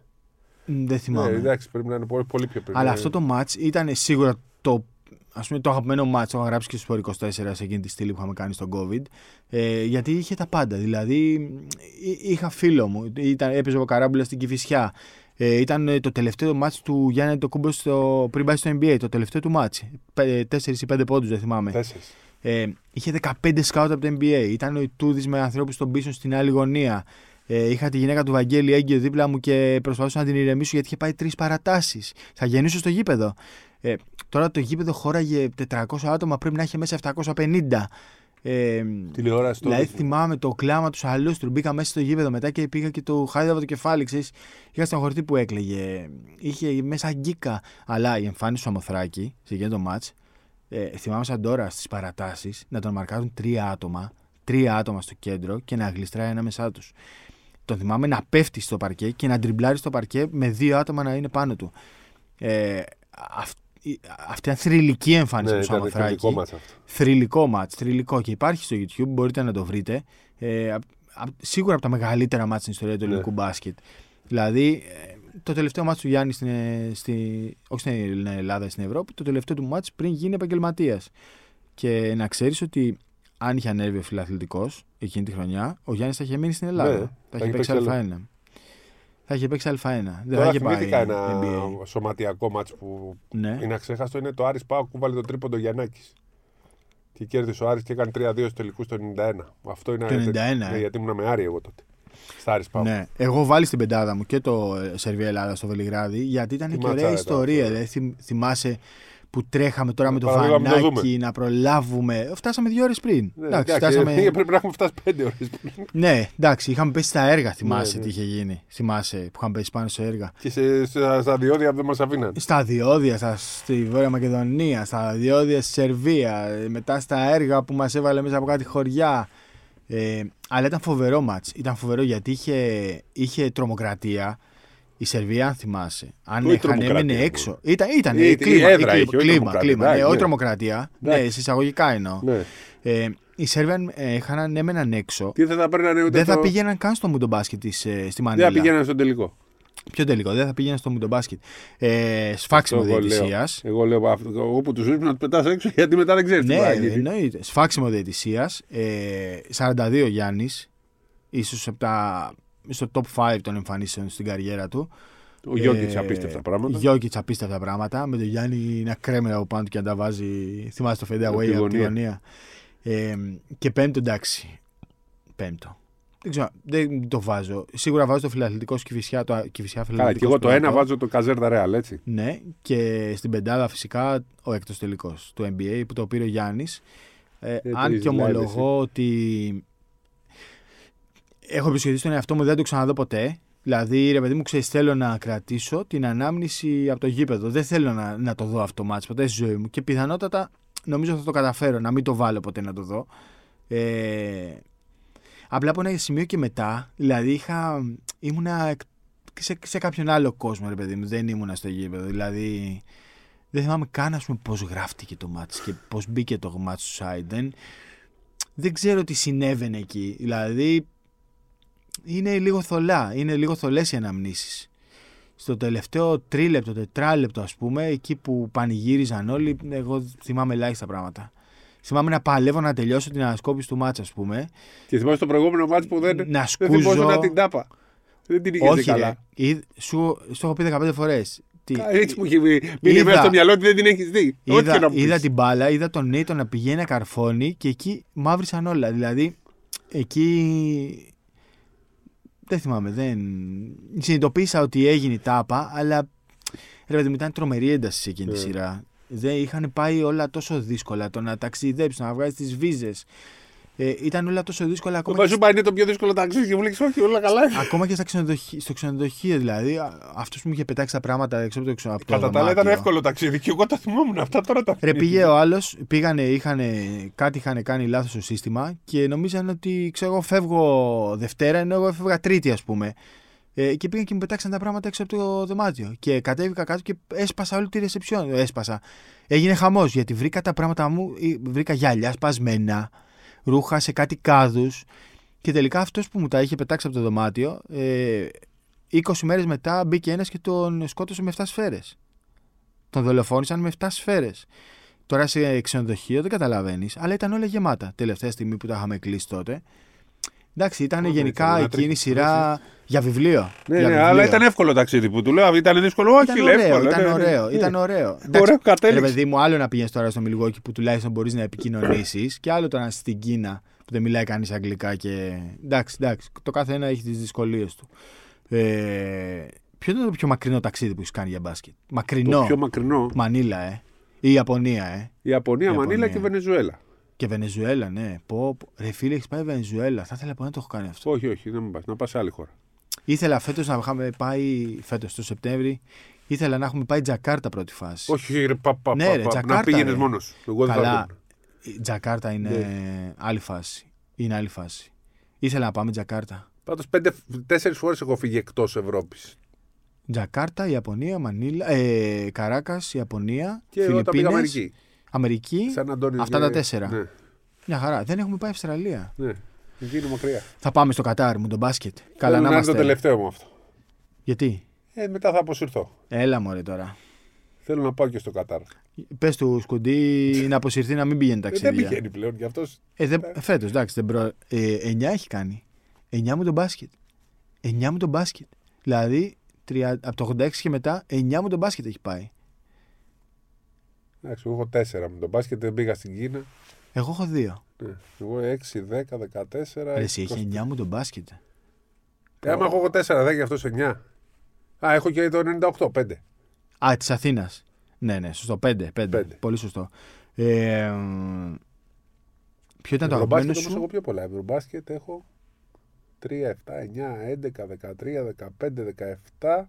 Δεν θυμάμαι. Ναι, εντάξει, πρέπει να είναι πολύ, πολύ πιο πριν. Αλλά αυτό το μάτ ήταν σίγουρα το ας πούμε, το αγαπημένο μάτσο, έχω γράψει και στο 24 σε εκείνη τη στήλη που είχαμε κάνει στον COVID. Ε, γιατί είχε τα πάντα. Δηλαδή, είχα φίλο μου, ήταν, έπαιζε ο Καράμπουλας στην Κυφυσιά. Ε, ήταν ε, το τελευταίο μάτς του Γιάννη το κούμπο στο, πριν πάει στο NBA, το τελευταίο του μάτς. Τέσσερις ή πέντε πόντους, δεν θυμάμαι. Ε, είχε 15 σκάουτ από το NBA. Ήταν ο Ιτούδης με ανθρώπους στον πίσω στην άλλη γωνία. Ε, είχα τη γυναίκα του Βαγγέλη έγκυο δίπλα μου και προσπαθούσα να την ηρεμήσω γιατί είχε πάει τρεις παρατάσεις. Θα γεννήσω στο γήπεδο. Ε, τώρα το γήπεδο χώραγε 400 άτομα, πρέπει να έχει μέσα 750. Ε, Τηλεόραση Δηλαδή θυμάμαι το κλάμα τους Αλούστρου. Μπήκα μέσα στο γήπεδο μετά και πήγα και το χάιδευα το κεφάλι. Ξέρεις. Είχα στον χορτή που έκλαιγε. Είχε μέσα γκίκα. Αλλά η εμφάνιση του Αμοθράκη σε εκείνο το μάτς. Ε, θυμάμαι σαν τώρα στις παρατάσεις να τον μαρκάρουν τρία άτομα. Τρία άτομα στο κέντρο και να γλιστράει ένα μεσά τους. Τον θυμάμαι να πέφτει στο παρκέ και να τριμπλάρει στο παρκέ με δύο άτομα να είναι πάνω του. Ε, αυτή είναι θρηλυκή εμφάνιση ναι, του Σαμοθράκη. Θρηλυκό μάτς. Θρηλυκό και υπάρχει στο YouTube, μπορείτε να το βρείτε. Ε, σίγουρα από τα μεγαλύτερα μάτς στην ιστορία του ναι. ελληνικού μπάσκετ. Δηλαδή, ε, το τελευταίο μάτς του Γιάννη στην, ε, στη, όχι στην Ελλάδα, στην Ευρώπη, το τελευταίο του μάτς πριν γίνει επαγγελματίας. Και να ξέρεις ότι αν είχε ανέβει ο φιλαθλητικός εκείνη τη χρονιά, ο Γιάννης θα είχε μείνει στην Ελλάδα. Ναι, θα είχε παίξει Α1 θα είχε παίξει Α1. Δεν Τώρα θα είχε θυμήθηκα ένα NBA. σωματιακό μάτς που ναι. είναι αξέχαστο. Είναι το Άρης Πάο που βάλει το τρίποντο Γιαννάκης. Και κέρδισε ο Άρης και έκανε 3-2 στο τελικούς το 91. Αυτό είναι το 91. Ναι, ε. γιατί ήμουν με Άρη εγώ τότε. Στα Άρης πάω. Ναι. Εγώ βάλει στην πεντάδα μου και το ε, Σερβία Ελλάδα στο Βελιγράδι γιατί ήταν και ωραία ιστορία. Δηλαδή, θυμάσαι που τρέχαμε τώρα με το φανάκι να προλάβουμε. Φτάσαμε δύο ώρες πριν. Ναι, εντάξει, φτάσαμε... Πρέπει να έχουμε φτάσει πέντε ώρες πριν. Ναι, εντάξει, είχαμε πέσει στα έργα, θυμάσαι ναι, τι είχε γίνει. Θυμάσαι που είχαμε πέσει πάνω σε έργα. Και σε, στα διόδια που δεν μας αφήναν. Στα διόδια, στα, στη Βόρεια Μακεδονία, στα διόδια στη Σερβία, μετά στα έργα που μας έβαλε μέσα από κάτι χωριά. Ε, αλλά ήταν φοβερό μάτς. Ήταν φοβερό γιατί είχε, είχε τρομοκρατία. Η Σερβία, αν θυμάσαι, αν είχαν έμενε έξω. Ήταν, ήταν η, κλίμα, η έδρα, η κλίμα, κλίμα, κλίμα, ναι, όχι τρομοκρατία. Ναι, εισαγωγικά εννοώ. Ναι. Ε, οι Σέρβοι ε, είχαν έμεναν έξω. Τι δεν θα, δεν θα πήγαιναν καν στο μουντομπάσκετ ε, στη Μανίλα. Δεν θα πήγαιναν στο τελικό. Ποιο τελικό, δεν θα πήγαινε στο μουντομπάσκετ. Ε, σφάξιμο διαιτησίας. Εγώ λέω εγώ που τους βρίσκω να τους πετάς έξω γιατί μετά δεν ξέρεις ναι, τι θα εννοείται. Σφάξιμο διαιτησίας. Ε, 42 Γιάννης. ίσως από τα στο top 5 των εμφανίσεων στην καριέρα του. Ο Γιώργη ε, απίστευτα πράγματα. Γιώργη απίστευτα πράγματα. Με τον Γιάννη να κρέμερα από πάνω και να τα βάζει. Θυμάστε το Fade Away από τη γωνία. Ε, και πέμπτο εντάξει. Πέμπτο. Δεν ξέρω, δεν το βάζω. Σίγουρα βάζω το φιλαθλητικό Κηφισιά. Το Κηφισιά Καλά, και εγώ το ένα βάζω το Καζέρτα Ρεάλ, έτσι. Ναι, και στην πεντάδα φυσικά ο έκτος τελικός του NBA που το πήρε ο Γιάννης. Ε, αν και ομολογώ ότι έχω επισκεφτεί τον εαυτό μου, δεν το ξαναδώ ποτέ. Δηλαδή, ρε παιδί μου, ξέρεις, θέλω να κρατήσω την ανάμνηση από το γήπεδο. Δεν θέλω να, να το δω αυτό μάτς ποτέ στη ζωή μου. Και πιθανότατα νομίζω θα το καταφέρω να μην το βάλω ποτέ να το δω. Ε, απλά από ένα σημείο και μετά, δηλαδή είχα, ήμουνα σε, σε κάποιον άλλο κόσμο, ρε παιδί μου. Δεν ήμουνα στο γήπεδο. Δηλαδή, δεν θυμάμαι καν ας πούμε, πώς γράφτηκε το μάτς και πώς μπήκε το μάτς του Σάιντεν. Δεν ξέρω τι συνέβαινε εκεί. Δηλαδή, είναι λίγο θολά, είναι λίγο θολές οι αναμνήσεις. Στο τελευταίο τρίλεπτο, τετράλεπτο ας πούμε, εκεί που πανηγύριζαν όλοι, εγώ θυμάμαι ελάχιστα πράγματα. Θυμάμαι να παλεύω να τελειώσω την ανασκόπηση του μάτσα, ας πούμε. Και θυμάμαι το προηγούμενο μάτσα που δεν, να σκούζω... δεν να την τάπα. Δεν την είχε καλά. Ρε, σου, σου έχω πει 15 φορές. Τι... Έτσι μου έχει μείνει μέσα στο μυαλό ότι δεν την έχεις δει. Είδα, είδα την μπάλα, είδα τον Νέιτο να πηγαίνει να καρφώνει και εκεί μαύρισαν όλα. Δηλαδή εκεί δεν θυμάμαι, δεν. Συνειδητοποίησα ότι έγινε η τάπα, αλλά ρε παιδί μου ήταν τρομερή ένταση σε εκείνη τη ναι. σειρά. Δεν είχαν πάει όλα τόσο δύσκολα. Το να ταξιδέψεις, να βγάζεις τις βίζες, ε, ήταν όλα τόσο δύσκολα. Ακόμα το Μαζούπα είναι το πιο δύσκολο ταξίδι και μου λέει όχι, όλα καλά. Ακόμα και στα ξενοδοχεία, στο ξενοδοχείο δηλαδή. Αυτός που μου είχε πετάξει τα πράγματα έξω από το ξενοδοχείο. Κατά τα άλλα ήταν εύκολο ταξίδι και εγώ τα θυμόμουν αυτά τώρα τα Ρε πήγε ο άλλος, πήγανε, είχαν, κάτι είχαν κάνει λάθος στο σύστημα και νομίζαν ότι ξέρω, φεύγω Δευτέρα ενώ εγώ έφευγα Τρίτη ας πούμε. Ε, και πήγαν και μου πετάξαν τα πράγματα έξω από το δωμάτιο. Και κατέβηκα κάτω και έσπασα όλη τη ρεσεψιόν. Έσπασα. Έγινε χαμός γιατί βρήκα τα πράγματα μου, βρήκα γυαλιά σπασμένα ρούχα σε κάτι κάδους. Και τελικά αυτός που μου τα είχε πετάξει από το δωμάτιο, ε, 20 μέρες μετά μπήκε ένας και τον σκότωσε με 7 σφαίρες. Τον δολοφόνησαν με 7 σφαίρες. Τώρα σε ξενοδοχείο δεν καταλαβαίνεις, αλλά ήταν όλα γεμάτα. Τελευταία στιγμή που τα είχαμε κλείσει τότε. Εντάξει, ήταν γενικά εκείνη η σειρά για βιβλίο. Ναι, για ναι, βιβλίο. αλλά ήταν εύκολο ταξίδι που του λέω. Ήταν δύσκολο, όχι, ήταν ωραίο, εύκολο. Ήταν ναι, ναι. ωραίο. Ναι, ήταν ωραίο. Ωραίο κατέληξη. παιδί μου, άλλο να πηγαίνεις τώρα στο Μιλγόκι που τουλάχιστον μπορείς να επικοινωνήσεις και άλλο τώρα στην Κίνα που δεν μιλάει κανείς αγγλικά. Και... Εντάξει, εντάξει, το κάθε ένα έχει τις δυσκολίες του. Ε... Ποιο είναι το πιο μακρινό ταξίδι που έχεις κάνει για μπάσκετ; Μακρινό. Το πιο μακρινό. Μανίλα, ε. Ή η Ιαπωνία, ε. Η Ιαπωνία, η Μανίλα και Βενεζουέλα. Και Βενεζουέλα, ναι. Πω, πω. Ρε φίλε, έχεις πάει Βενεζουέλα. Θα ήθελα να το έχω κάνει αυτό. Όχι, όχι, δεν μου πας. Να πας σε άλλη χώρα. Ήθελα φέτος να είχαμε πάει. Φέτος το Σεπτέμβρη. Ήθελα να έχουμε πάει Τζακάρτα πρώτη φάση. Όχι, ρε, πα, πα, ναι, ρε, Τζακάρτα, να πήγαινες μόνος. Εγώ δεν Καλά. Τζακάρτα είναι ναι. άλλη φάση. Είναι άλλη φάση. Ήθελα να πάμε Τζακάρτα. Πάντως τέσσερις φορές έχω φύγει εκτός Ευρώπης. Τζακάρτα, Ιαπωνία, Μανίλα, ε, Καράκας, Ιαπωνία. Και εγώ τα πήγα Αμερική. Αμερική. αυτά τα τέσσερα. Ναι. Μια χαρά. Δεν έχουμε πάει Αυστραλία. Ναι. Γίνει μακριά. Θα πάμε στο Κατάρ μου τον μπάσκετ. Καλά να είμαστε. Είναι το τελευταίο μου αυτό. Γιατί; Ε, μετά θα αποσυρθώ. Έλα μωρέ τώρα. Θέλω να πάω και στο Κατάρ. Πες του σκουντί να αποσυρθεί να μην πηγαίνει ταξίδια. Ε, δεν πηγαίνει πλέον γι' αυτό. Ε, δεν... Φέτος, εντάξει. Δεν προ... ε, 9 έχει κάνει. 9 μου τον μπάσκετ. 9 μου τον μπάσκετ. Δηλαδή από το 86 και μετά 9 μου τον μπάσκετ έχει πάει. Εντάξει, εγώ έχω 4 με τον μπάσκετ. Δεν πήγα στην Κίνα. Εγώ έχω δύο. Ναι. Εγώ 6, 10, 14. Εσύ έχει 9 μου τον μπάσκετ. Ε, άμα έχω 4, 10 αυτός 9. Α, έχω και το 98, 5. Α, της Αθήνας. Ναι, ναι, σωστό. 5, 5. 5. Πολύ σωστό. Ε, ποιο ήταν το αγαπημένο σου; έχω πιο πολλά. Ευρωμπάσκετ έχω 3, 7, 9, 11, 13, 15, 17.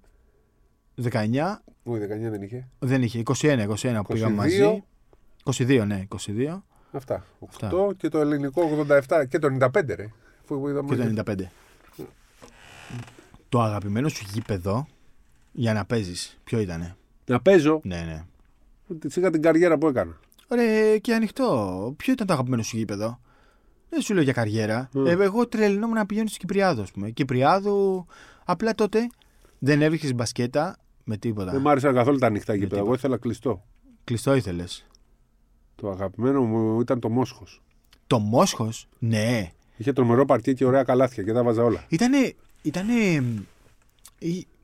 19. Όχι, 19 δεν είχε. Δεν είχε. 21, 21 που πήγαμε μαζί. 22, ναι, 22. Αυτά. 8 Αυτά. και το ελληνικό 87 και το 95, ρε. Και το 95. Το αγαπημένο σου γήπεδο για να παίζεις, ποιο ήτανε; Να παίζω. Ναι, ναι. Είχα την καριέρα που έκανα. Ωραία, και ανοιχτό. Ποιο ήταν το αγαπημένο σου γήπεδο; Δεν σου λέω για καριέρα. Mm. Ε, εγώ τρελνόμουν να πηγαίνω στην Κυπριάδο, ας πούμε. Κυπριάδο, απλά τότε δεν έβριχες μπασκέτα με τίποτα. Δεν μ' άρεσαν καθόλου τα ανοιχτά γήπεδα. Εγώ ήθελα κλειστό. Κλειστό ήθελες. Το αγαπημένο μου ήταν το Μόσχος. Το Μόσχος, ναι. Είχε τρομερό παρτί και ωραία καλάθια και τα βάζα όλα. Ήτανε. ήτανε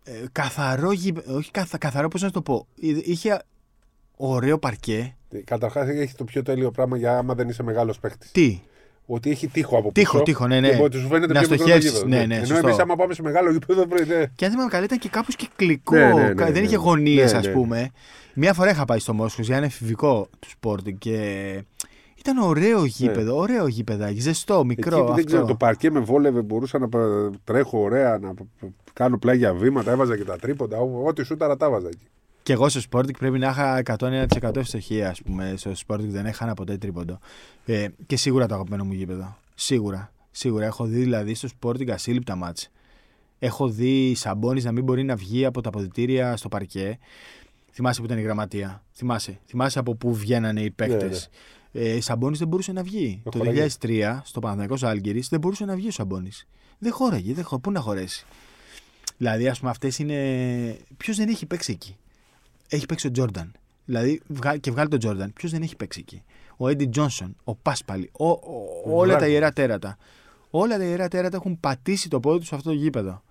ε, καθαρό γήπεδο. Όχι καθα, καθαρό, πώς να το πω. Είχε ωραίο παρκέ. Καταρχάς έχει το πιο τέλειο πράγμα για άμα δεν είσαι μεγάλος παίχτη. Τι; Ότι έχει τοίχο από πίσω. Τοίχο, τοίχο, ναι, ναι. Και σου φαίνεται να στοχεύσεις. Ναι, ναι, Ενώ εμείς, άμα πάμε σε μεγάλο γήπεδο. Ναι. Και αν θυμάμαι καλά, ήταν και κάπως κυκλικό. Ναι, ναι, ναι, δεν είχε ναι. γωνίες, ναι, ας πούμε. Μία φορά είχα πάει στο Μόσχος για ένα εφηβικό του σπορτ και. Ήταν ωραίο γήπεδο, ναι. ωραίο γήπεδο, ζεστό, μικρό. Εκεί, αυτό. Δεν ξέρω, το παρκέ με βόλευε, μπορούσα να τρέχω ωραία, να κάνω πλάγια βήματα, έβαζα και τα τρίποντα, ό,τι σου τα έβαζα εκεί. Και εγώ στο Sporting πρέπει να είχα 101% ευστοχία, ας πούμε. Στο Sporting δεν έχανα ποτέ τρίποντο. Ε, και σίγουρα το αγαπημένο μου γήπεδο. Σίγουρα. Σίγουρα. Έχω δει δηλαδή στο Sporting ασύλληπτα μάτς. Έχω δει Σαμπόνι να μην μπορεί να βγει από τα αποδητήρια στο παρκέ. Θυμάσαι που ήταν η γραμματεία. Θυμάσαι. Θυμάσαι από πού βγαίνανε οι παίκτες. Ναι, ναι. Ε, Σαμπόνι δεν μπορούσε να βγει. Το, το 2003 στο Παναθηναϊκός Άλγηρη δεν μπορούσε να βγει ο Σαμπόνι. Δεν χώραγε. Δεν χω... Πού να χωρέσει. Δηλαδή, ας πούμε, αυτές είναι. Ποιος δεν έχει παίξει εκεί; Έχει παίξει ο Τζόρνταν. Δηλαδή και βγάλει τον Τζόρνταν. Ποιος δεν έχει παίξει εκεί; Ο Έντι Τζόνσον, ο Πάσπαλι, ο, ο, όλα τα ιερά τέρατα. Όλα τα ιερά τέρατα έχουν πατήσει το πόδι τους σε αυτό το γήπεδο.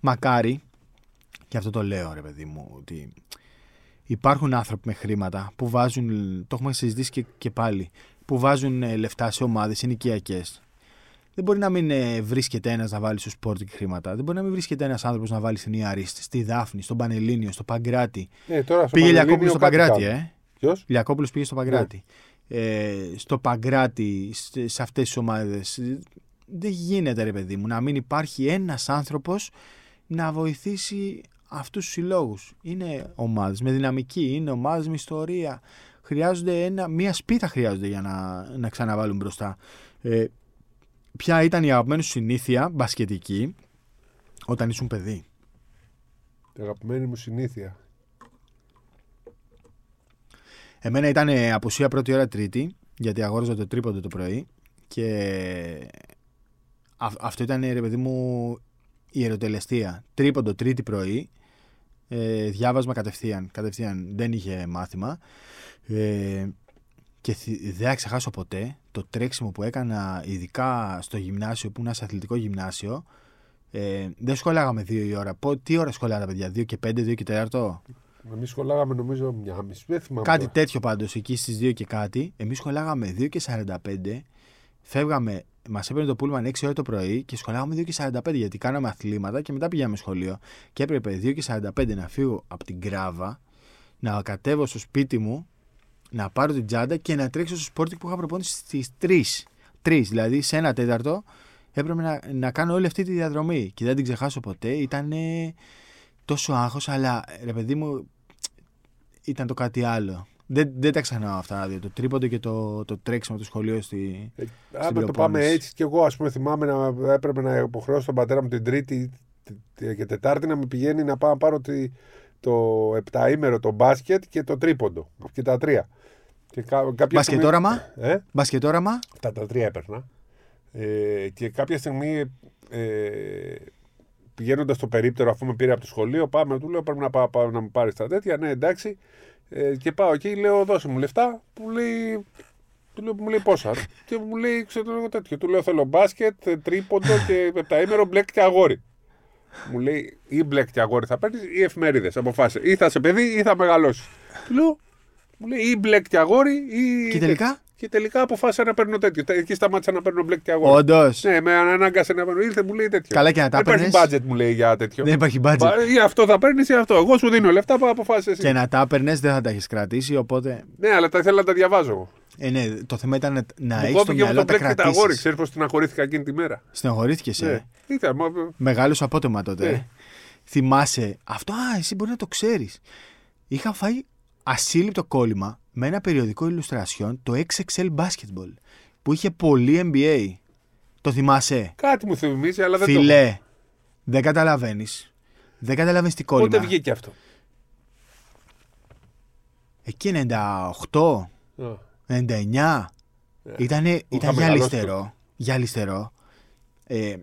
Μακάρι, και αυτό το λέω ρε παιδί μου, ότι υπάρχουν άνθρωποι με χρήματα που βάζουν, το έχουμε συζητήσει και, και πάλι, που βάζουν ε, λεφτά σε ομάδες ενοικιακές δεν μπορεί να μην ε, βρίσκεται ένας να βάλει στο Sporting χρήματα. Δεν μπορεί να μην βρίσκεται ένας άνθρωπος να βάλει στην Ιαρίστη, στη Δάφνη, στον Πανελίνιο, στο Παγκράτη. Ε, τώρα πήγε Λιακόπουλος στο Παγκράτη, ε. Ποιος; Λιακόπουλος πήγε στο Παγκράτη. Ναι. Ε, στο Παγκράτη, σε αυτές τις ομάδες. Δεν γίνεται, ρε παιδί μου, να μην υπάρχει ένας άνθρωπος να βοηθήσει αυτούς τους συλλόγους. Είναι ομάδες με δυναμική, είναι ομάδες με ιστορία. Χρειάζονται ένα, μία σπίθα χρειάζονται για να, να ξαναβάλουν μπροστά. Ε, ποια ήταν η αγαπημένη σου συνήθεια μπασκετική όταν ήσουν παιδί; Η αγαπημένη μου συνήθεια. Εμένα ήταν απουσία πρώτη ώρα τρίτη, γιατί αγόραζα το τρίποντο το πρωί και αυτό ήταν ρε παιδί μου η ερωτελεστία. Τρίποντο τρίτη πρωί, ε, διάβασμα κατευθείαν, κατευθείαν, δεν είχε μάθημα. Ε, και δεν θα ξεχάσω ποτέ το τρέξιμο που έκανα, ειδικά στο γυμνάσιο, που ήμουν σε αθλητικό γυμνάσιο. Ε, δεν σχολάγαμε δύο η ώρα. τι ώρα σχολάγαμε, παιδιά, δύο και πέντε, δύο και τέταρτο; Εμείς σχολάγαμε νομίζω μια μισή. Δεν θυμάμαι. Κάτι τέτοιο πάντως εκεί στις δύο και κάτι. Εμείς σχολάγαμε 2 και 45. Φεύγαμε, μας έπαιρνε το πούλμαν 6 ώρα το πρωί και σχολάγαμε 2 και 45 γιατί κάναμε αθλήματα και μετά πήγαμε σχολείο. Και έπρεπε 2 και 45 να φύγω από την κράβα, να κατέβω στο σπίτι μου να πάρω την τσάντα και να τρέξω στο σπόρτι που είχα προπόνηση στις 3. 3, δηλαδή σε ένα τέταρτο έπρεπε να, να κάνω όλη αυτή τη διαδρομή και δεν την ξεχάσω ποτέ. Ήταν τόσο άγχος, αλλά ρε παιδί μου, ήταν το κάτι άλλο. Δεν, δεν τα ξεχνάω αυτά δύο. Το τρίποντο και το, το τρέξιμο του σχολείου στη. Ε, αν το πάμε έτσι, και εγώ ας πούμε θυμάμαι να έπρεπε να υποχρεώσω τον πατέρα μου την Τρίτη και Τετάρτη να με πηγαίνει να πάω να πάρω τη, το επταήμερο το μπάσκετ και το τρίποντο. Και τα τρία. Και Μπασκετόραμα. Ε; Μπασκετόραμα. Τα, τα τρία έπαιρνα. Ε, και κάποια στιγμή ε, πηγαίνοντας στο περίπτερο, αφού με πήρε από το σχολείο, πάμε, του λέω πρέπει να, πάω, πάω να μου πάρεις τα τέτοια. Ναι, εντάξει. Ε, και πάω εκεί, λέω δώσε μου λεφτά. Που λέει, του λέω, μου λέει πόσα; και μου λέει, ξέρω εγώ τέτοιο. Του λέω θέλω μπάσκετ, τρίποντο και επταήμερο μπλεκ και αγόρι. Μου λέει ή μπλεκ και αγόρι θα παίρνεις ή εφημερίδες. Αποφάσισε. Ή θα σε παιδί ή θα μεγαλώσεις. Του λέω μου λέει ή μπλεκ και αγόρι ή. Και τελικά; Και τελικά αποφάσισα να παίρνω τέτοιο. Εκεί σταμάτησα να παίρνω μπλεκ και αγώνα. Όντως. Ναι, με ανάγκασε να παίρνω. Ήρθε μου λέει τέτοιο. Καλά και να τα Δεν υπάρχει budget μου λέει για τέτοιο. Δεν υπάρχει budget. Ή αυτό θα παίρνεις ή αυτό. Εγώ σου δίνω λεφτά που αποφάσισε. Και να τα έπαιρνες δεν θα τα έχεις κρατήσει. Οπότε... Ναι, αλλά τα ήθελα να τα διαβάζω. Ε, ναι, το θέμα ήταν να έχεις το μυαλό τα κρατήσεις. τα αγόρι, ξέρεις πώς την αγορήθηκα εκείνη τη μέρα. Στεναχωρήθηκε, ναι. ε. Μεγάλος απότομα τότε. Ναι. Θυμάσαι. Αυτό, α, εσύ μπορεί να το ξέρεις. Είχα φάει ασύλληπτο κόλλημα με ένα περιοδικό ηλουστρασιόν, το XXL Basketball, που είχε πολύ NBA. Το θυμάσαι; Κάτι μου θυμίζει, αλλά δεν Φιλέ, το δεν καταλαβαίνεις. Δεν καταλαβαίνεις τι κόλλημα. Πότε βγήκε αυτό; Εκεί 98, 99. Ήτανε, ήταν γυαλιστερό. Γυαλιστερό. Ε,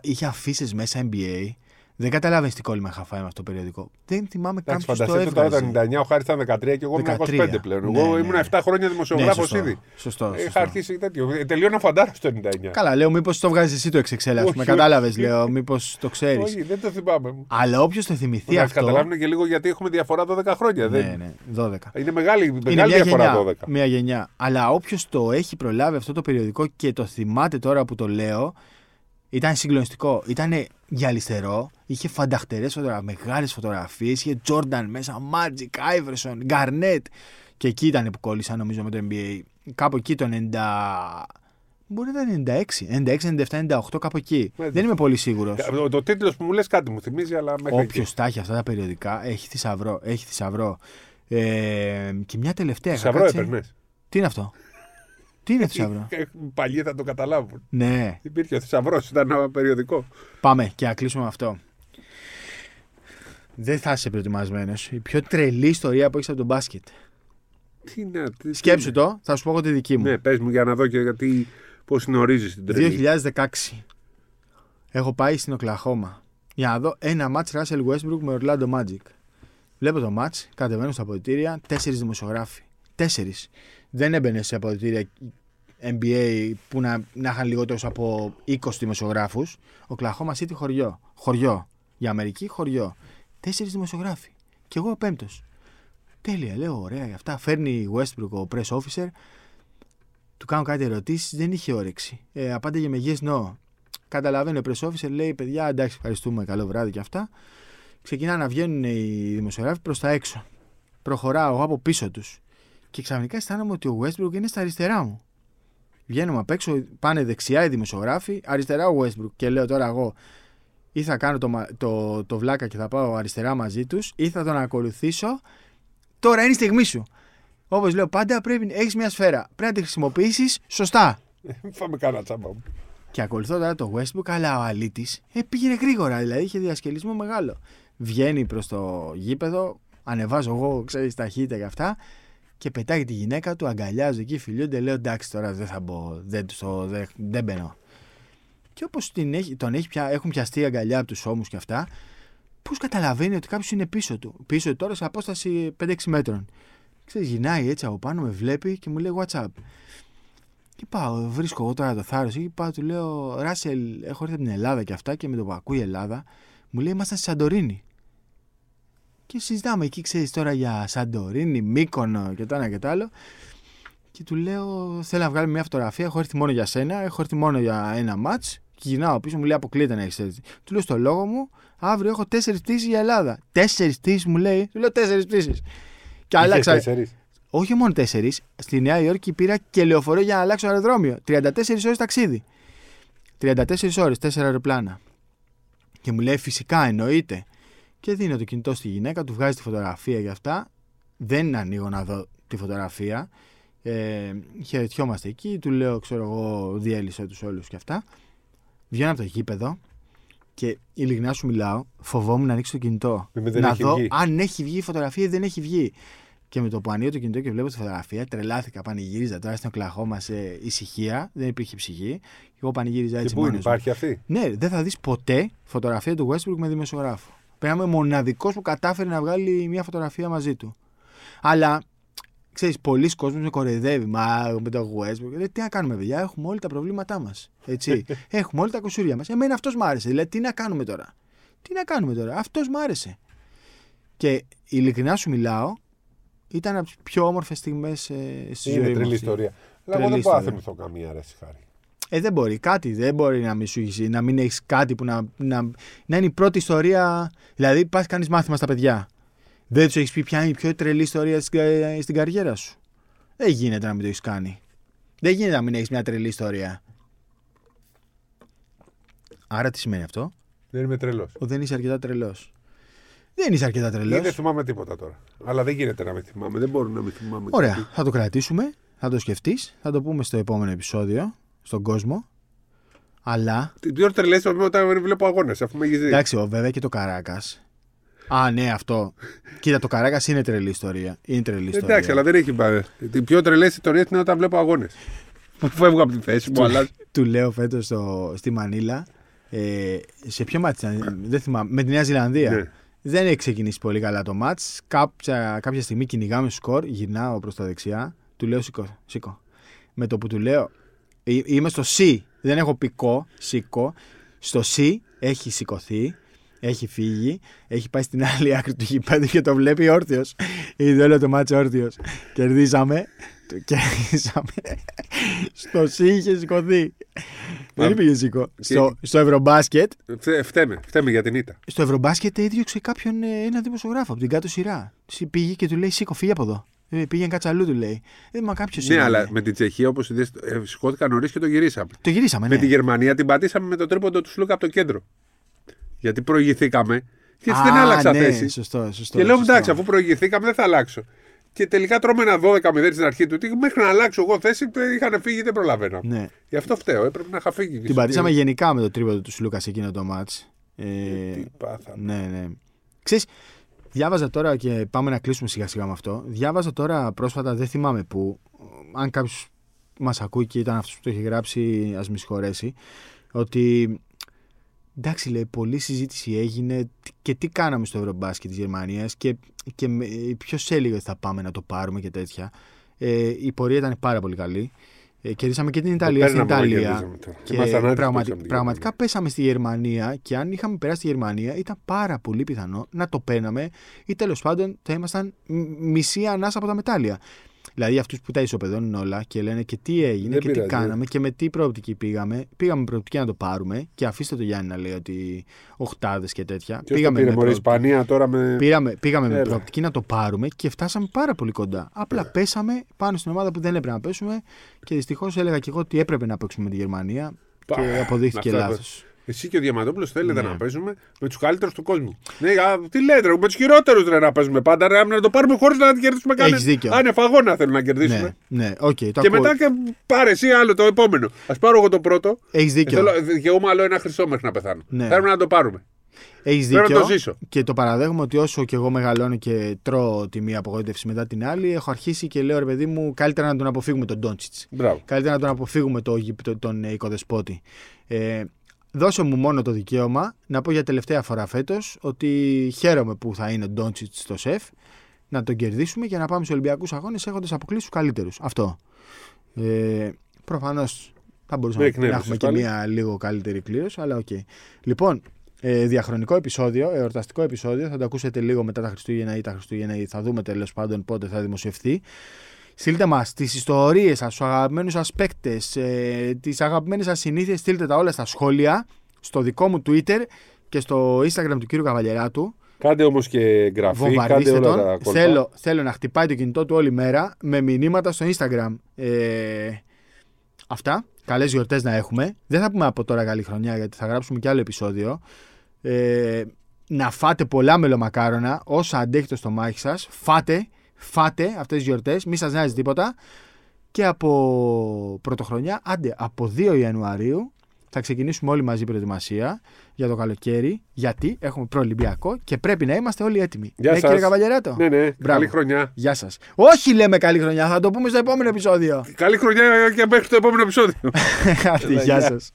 είχε αφήσεις μέσα NBA δεν καταλάβει τι κόλλημα είχα φάει με αυτό το περιοδικό. Δεν θυμάμαι καν ποιος το έβγαλε. Τώρα το 99, ο Χάρης ήταν 13 και εγώ ήμουν 25 πλέον. Ναι, εγώ ναι. ήμουν 7 χρόνια δημοσιογράφος ναι, ήδη. Σωστό. Είχα αρχίσει τέτοιο. Ε, τελείωνα φαντάρος το 99. Καλά, λέω μήπως το βγάζεις εσύ το XXL, με κατάλαβες, λέω. Μήπως το ξέρεις. Όχι, δεν το θυμάμαι. Αλλά όποιος το θυμηθεί αυτό. καταλάβουν και λίγο γιατί έχουμε διαφορά 12 χρόνια. Ναι, ναι, 12. Είναι μεγάλη, μεγάλη διαφορά 12. Μια γενιά. Αλλά όποιος το έχει προλάβει αυτό το περιοδικό και το θυμάται τώρα που το λέω, ήταν συγκλονιστικό. Ήταν γυαλιστερό, είχε φανταχτερές φωτογραφίες, μεγάλες φωτογραφίες. Είχε Jordan μέσα, Magic, Iverson, Garnett. Και εκεί ήταν που κόλλησα νομίζω με το NBA. Κάπου εκεί το 90. Μπορεί να ήταν 96, 96, 97, 98, κάπου εκεί. Δεν είμαι πολύ σίγουρος. Το, το τίτλος που μου λες κάτι μου θυμίζει, αλλά μέχρι. Όποιος τα έχει αυτά τα περιοδικά έχει θησαυρό. Έχει θησαυρό. Ε, και μια τελευταία. Θησαυρό έπαιρνες. Τι είναι αυτό; Τι είναι θησαυρό; Παλιοί θα το καταλάβουν. Ναι. Υπήρχε ο θησαυρός, ήταν ένα περιοδικό. Πάμε και να κλείσουμε αυτό. Δεν θα είσαι προετοιμασμένος. Η πιο τρελή ιστορία που έχεις από τον μπάσκετ. Τι είναι, τι, Σκέψου το, θα σου πω εγώ τη δική μου. Ναι, πες μου για να δω και γιατί πώς γνωρίζεις την τρελή. 2016. Έχω πάει στην Οκλαχώμα για να δω ένα μάτς Russell Westbrook με Orlando Magic. Βλέπω το μάτς, κατεβαίνω στα αποδητήρια, τέσσερις δημοσιογράφοι. Τέσσερις δεν έμπαινε σε αποδητήρια NBA που να, να είχαν λιγότερους από 20 δημοσιογράφους. Ο Κλαχώμα City χωριό. Χωριό. Για Αμερική χωριό. Τέσσερις δημοσιογράφοι. Και εγώ ο πέμπτος. Τέλεια, λέω ωραία για αυτά. Φέρνει Westbrook ο press officer. Του κάνω κάτι ερωτήσεις. Δεν είχε όρεξη. Ε, απάντηγε με yes, no. Καταλαβαίνει ο press officer, λέει παιδιά, εντάξει, ευχαριστούμε, καλό βράδυ και αυτά. Ξεκινά να βγαίνουν οι δημοσιογράφοι προς τα έξω. Προχωράω εγώ από πίσω τους. Και ξαφνικά αισθάνομαι ότι ο Westbrook είναι στα αριστερά μου. Βγαίνουμε απ' έξω, πάνε δεξιά οι δημοσιογράφοι, αριστερά ο Westbrook. Και λέω τώρα εγώ, ή θα κάνω το, το, το βλάκα και θα πάω αριστερά μαζί τους, ή θα τον ακολουθήσω. Τώρα είναι η στιγμή σου. Όπως λέω πάντα, πρέπει έχεις μια σφαίρα. Πρέπει να τη χρησιμοποιήσεις σωστά. Φάμε κάνα τσάμπα μου. Και ακολουθώ τώρα το Westbrook, αλλά ο αλήτης ε, πήγαινε γρήγορα. Δηλαδή είχε διασκελισμό μεγάλο. Βγαίνει προς το γήπεδο, ανεβάζω εγώ, ξέρεις, ταχύτητα και αυτά και πετάει τη γυναίκα του, αγκαλιάζει εκεί, φιλιούνται. Λέω εντάξει τώρα δεν θα μπω, δεν, το, δεν, δεν μπαίνω. Και όπως τον έχει πια, έχουν πιαστεί η αγκαλιά από τους ώμους και αυτά, πώς καταλαβαίνει ότι κάποιος είναι πίσω του. Πίσω του τώρα σε απόσταση 5-6 μέτρων. Ξέρεις, γυρνάει έτσι από πάνω, με βλέπει και μου λέει WhatsApp. Και πάω, βρίσκω εγώ τώρα το θάρρος και πάω, του λέω Ράσελ, έχω έρθει από την Ελλάδα και αυτά και με το που ακούει η Ελλάδα, μου λέει Ήμασταν στη Σαντορίνη. Και συζητάμε εκεί, ξέρεις τώρα για Σαντορίνη, Μύκονο και το ένα και το άλλο. Και του λέω: Θέλω να βγάλουμε μια φωτογραφία. Έχω έρθει μόνο για σένα, έχω έρθει μόνο για ένα ματ. Και γυρνάω πίσω, μου λέει: Αποκλείται να έχεις έτσι. Του λέω: Στο λόγο μου, αύριο έχω τέσσερις πτήσεις για Ελλάδα. Τέσσερις πτήσεις μου λέει. Του λέω: Τέσσερις πτήσεις. Και άλλαξα. Τέσσερις. Όχι μόνο τέσσερις. Στη Νέα Υόρκη πήρα και λεωφορείο για να αλλάξω αεροδρόμιο. 34 ώρες ταξίδι. 34 ώρες, τέσσερα αεροπλάνα. Και μου λέει: Φυσικά εννοείται. Και δίνω το κινητό στη γυναίκα, του βγάζει τη φωτογραφία για αυτά. Δεν ανοίγω να δω τη φωτογραφία. Ε, χαιρετιόμαστε εκεί, του λέω, ξέρω εγώ, διέλυσε τους όλους και αυτά. Βγαίνω από το γήπεδο και ειλικρινά σου μιλάω, φοβόμουν να ανοίξω το κινητό. να δω βγει. αν έχει βγει η φωτογραφία ή δεν έχει βγει. Και με το που ανοίγω το κινητό και βλέπω τη φωτογραφία, τρελάθηκα, πανηγύριζα τώρα στην Οκλαχώμα σε ησυχία, δεν υπήρχε ψυχή. Εγώ πανηγύριζα έτσι μόνος. Υπάρχει αυτή; Ναι, δεν θα δεις ποτέ φωτογραφία του Westbrook με δημοσιογράφο. Πρέπει να είμαι μοναδικός που κατάφερε να βγάλει μια φωτογραφία μαζί του. Αλλά ξέρεις, πολλοί κόσμοι με κοροϊδεύει. Μα με το Westbrook. Ε, τι να κάνουμε, παιδιά, έχουμε όλοι τα προβλήματά μας. Έτσι. έχουμε όλοι τα κοσούρια μας. Εμένα αυτός μ' άρεσε. Δηλαδή, τι να κάνουμε τώρα. Τι να κάνουμε τώρα. Αυτός μ' άρεσε. Και ειλικρινά σου μιλάω, ήταν από τις πιο όμορφες στιγμές ε, στη Είναι ζωή μου. τρελή αυτή. ιστορία. Αλλά Τρελή εγώ δεν μπορώ να ιστορία. θυμηθώ καμία ρε χάρη. Ε, δεν μπορεί. Κάτι δεν μπορεί να μην σου έχει, να μην έχεις κάτι που να, να, να είναι η πρώτη ιστορία. Δηλαδή, πας κάνεις μάθημα στα παιδιά. Δεν τους έχεις πει ποια είναι η πιο τρελή ιστορία στην, κα- στην καριέρα σου. Δεν γίνεται να μην το έχεις κάνει. Δεν γίνεται να μην έχεις μια τρελή ιστορία. Άρα τι σημαίνει αυτό, Δεν είμαι τρελός. ότι δεν είσαι αρκετά τρελός. Δεν είσαι αρκετά τρελός. Δεν θυμάμαι τίποτα τώρα. Αλλά δεν γίνεται να με θυμάμαι. Δεν μπορώ να με θυμάμαι. Ωραία. κάτι. Θα το κρατήσουμε, θα το σκεφτείς, θα το πούμε στο επόμενο επεισόδιο, στον κόσμο. Αλλά Τι πιο τρελέ όταν βλέπω αγώνες, αφού με έχει δει. Εντάξει, ο, βέβαια και το Καράκας. Α, ναι, αυτό. Κοίτα, το Καράκας είναι τρελή ιστορία. Είναι τρελή ιστορία. Εντάξει, αλλά δεν έχει πάει. Τι πιο τρελέ ιστορίε είναι όταν βλέπω αγώνες. Που φεύγω από τη θέση μου, αλλά. Του λέω φέτος στη Μανίλα. Ε, σε ποιο μάτι ήταν, δεν θυμάμαι, με τη Νέα Ζηλανδία. Ναι. Δεν έχει ξεκινήσει πολύ καλά το μάτς. Κάποια, κάποια στιγμή κυνηγάμε σκορ, γυρνάω προς τα δεξιά, του λέω σήκω, σήκω. Με το που του λέω, «Ε, είμαι στο C, δεν έχω πικό, σήκω. Στο C έχει σηκωθεί, έχει φύγει, έχει πάει στην άλλη άκρη του γηπέδου και το βλέπει όρθιος. Είδε όλο το μάτσο όρθιος. Κερδίσαμε, το κερδίσαμε. στο C είχε σηκωθεί. Δεν πήγε σήκω. Στο, στο Ευρωμπάσκετ Φτε- Φταίμε, φταίμε για την ήττα. στο Ευρωμπάσκετ έδιωξε κάποιον ε, ένα δημοσιογράφο από την κάτω σειρά. Συ- Πήγε και του λέει: Σήκω, φύγε από εδώ. Ε, πήγαινε κάτσε αλλού, του λέει. Ε, μα κάποιος Ναι, αλλά με την Τσεχία όπως είδες, σηκώθηκα νωρίς και το γυρίσαμε. Το γυρίσαμε, ναι. Με τη Γερμανία την πατήσαμε με το τρίποντο τους Σλούκα από το κέντρο. Γιατί προηγηθήκαμε και έτσι Α, δεν άλλαξα ναι, θέση. Σωστό, σωστό. Και λέω σωστό. εντάξει, αφού προηγηθήκαμε δεν θα αλλάξω. Και τελικά τρώμε ένα 12-0 στην αρχή του. Τι, μέχρι να αλλάξω εγώ θέση είχαν φύγει δεν προλαβαίνω. Ναι. Γι' αυτό φταίω, έπρεπε να είχα φύγει. Την πατήσαμε γενικά με το τρίποδο του Σλούκα σε εκείνο το μάτς. Ε, Τι πάθαμε. ναι, ναι. Ξέρεις, διάβαζα τώρα και πάμε να κλείσουμε σιγά σιγά με αυτό. Διάβαζα τώρα πρόσφατα, δεν θυμάμαι πού. Αν κάποιος μας ακούει και ήταν αυτός που το έχει γράψει, ας με συγχωρέσει. Ότι εντάξει, λέει, πολλή συζήτηση έγινε και τι κάναμε στο Ευρωμπάσκετ της Γερμανίας και, και ποιο έλεγε ότι θα πάμε να το πάρουμε και τέτοια. Ε, η πορεία ήταν πάρα πολύ καλή. Ε, κερδίσαμε και την Ιταλία στην παίρναμε, Ιταλία. κερδίζαμε τώρα. Και Ήμασταν άτυχοι που πραγματι- παίξαμε την πραγματικά Γερμανία. πέσαμε στη Γερμανία και αν είχαμε περάσει στη Γερμανία ήταν πάρα πολύ πιθανό να το παίρναμε ή τέλος πάντων θα ήμασταν μ- μισή ανάσα από τα μετάλλια. Δηλαδή αυτούς που τα ισοπεδώνουν όλα και λένε και τι έγινε Δεν και τι πειράζει. κάναμε και με τι προοπτική πήγαμε. Πήγαμε με προοπτική να το πάρουμε και αφήστε το Γιάννη να λέει ότι οχτάδε και τέτοια. Ποιο το πήγαμε πήρε με μωρέ, προοπτική- Ισπανία τώρα με. Πήγαμε, πήγαμε με Έλα. προοπτική να το πάρουμε και φτάσαμε πάρα πολύ κοντά. Απλά πέσαμε πάνω στην ομάδα που δεν έπρεπε να πέσουμε και δυστυχώς έλεγα και εγώ ότι έπρεπε να παίξουμε με τη Γερμανία Πα, και αποδείχθηκε αυτά λάθος. Εσύ και ο Διαμαντόπουλος θέλετε Ναι. να παίζουμε με τους καλύτερους του κόσμου. Ναι, α, τι λέτε, ρε, με τους χειρότερους να παίζουμε πάντα. Ρε, να το πάρουμε χωρίς να κερδίσουμε κανένα. Έχεις δίκιο. Άνευ αγώνα θέλω να κερδίσουμε. Ναι, ναι, οκ, το Και ακούω. μετά και πάρε εσύ άλλο το επόμενο. Α πάρω εγώ το πρώτο. Έχεις δίκιο. Θέλω, δικαιούμαι άλλο ένα χρυσό μέχρι να πεθάνω. Ναι. Θέλουμε να το πάρουμε. Έχεις Πρέπει δίκιο. να το ζήσω. Και το παραδέχομαι ότι όσο και εγώ μεγαλώνω και τρώω τη μία απογοήτευση μετά την άλλη, έχω αρχίσει και λέω ρε παιδί μου, καλύτερα να τον αποφύγουμε τον Ντόντσιτς. Μπράβο. Καλύτερα να τον αποφύγουμε το, το, τον ε, οικοδεσπότη. Ε, δώσε μου μόνο το δικαίωμα να πω για τελευταία φορά φέτος ότι χαίρομαι που θα είναι ο Ντόντσιτς στο σεφ, να τον κερδίσουμε και να πάμε στους Ολυμπιακούς Αγώνες έχοντας αποκλείσει τους καλύτερους. Αυτό. Ε, Προφανώς θα μπορούσαμε Με να εκνεύρισες έχουμε και πάλι. μία λίγο καλύτερη κλήρωση, αλλά οκ. Λοιπόν, ε, διαχρονικό επεισόδιο, εορταστικό επεισόδιο. Θα το ακούσετε λίγο μετά τα Χριστούγεννα ή τα Χριστούγεννα ή θα δούμε τέλος πάντων πότε θα δημοσιευθεί. Στείλτε μας τις ιστορίες σας, τους αγαπημένους σας παίκτες, ε, τις αγαπημένες σας συνήθειες. Στείλτε τα όλα στα σχόλια, στο δικό μου Twitter και στο Instagram του κύριου Καβαλιεράτου. Κάντε όμως και εγγραφή, κάντε Βομβαρδίστε όλα τον. τα κόλπα. Θέλω, θέλω να χτυπάει το κινητό του όλη μέρα με μηνύματα στο Instagram. Ε, αυτά. Καλές γιορτές να έχουμε. Δεν θα πούμε από τώρα καλή χρονιά γιατί θα γράψουμε και άλλο επεισόδιο. Ε, να φάτε πολλά μελομακάρονα όσα αντέχετε στο μάχη σας. Φάτε, φάτε αυτές τις γιορτές. Μη σας νοιάζει τίποτα. Και από πρωτοχρονιά, άντε, από 2 Ιανουαρίου θα ξεκινήσουμε όλοι μαζί προετοιμασία για το καλοκαίρι. Γιατί έχουμε προολυμπιακό και πρέπει να είμαστε όλοι έτοιμοι. Γεια ναι, σας. κύριε Καβαλιεράτο. Ναι, ναι, Μπράβο. καλή χρονιά. Γεια σας. Όχι λέμε καλή χρονιά, θα το πούμε στο επόμενο επεισόδιο. Καλή χρονιά και μέχρι το επόμενο επεισόδιο. Άντε, Γεια γεια. σας.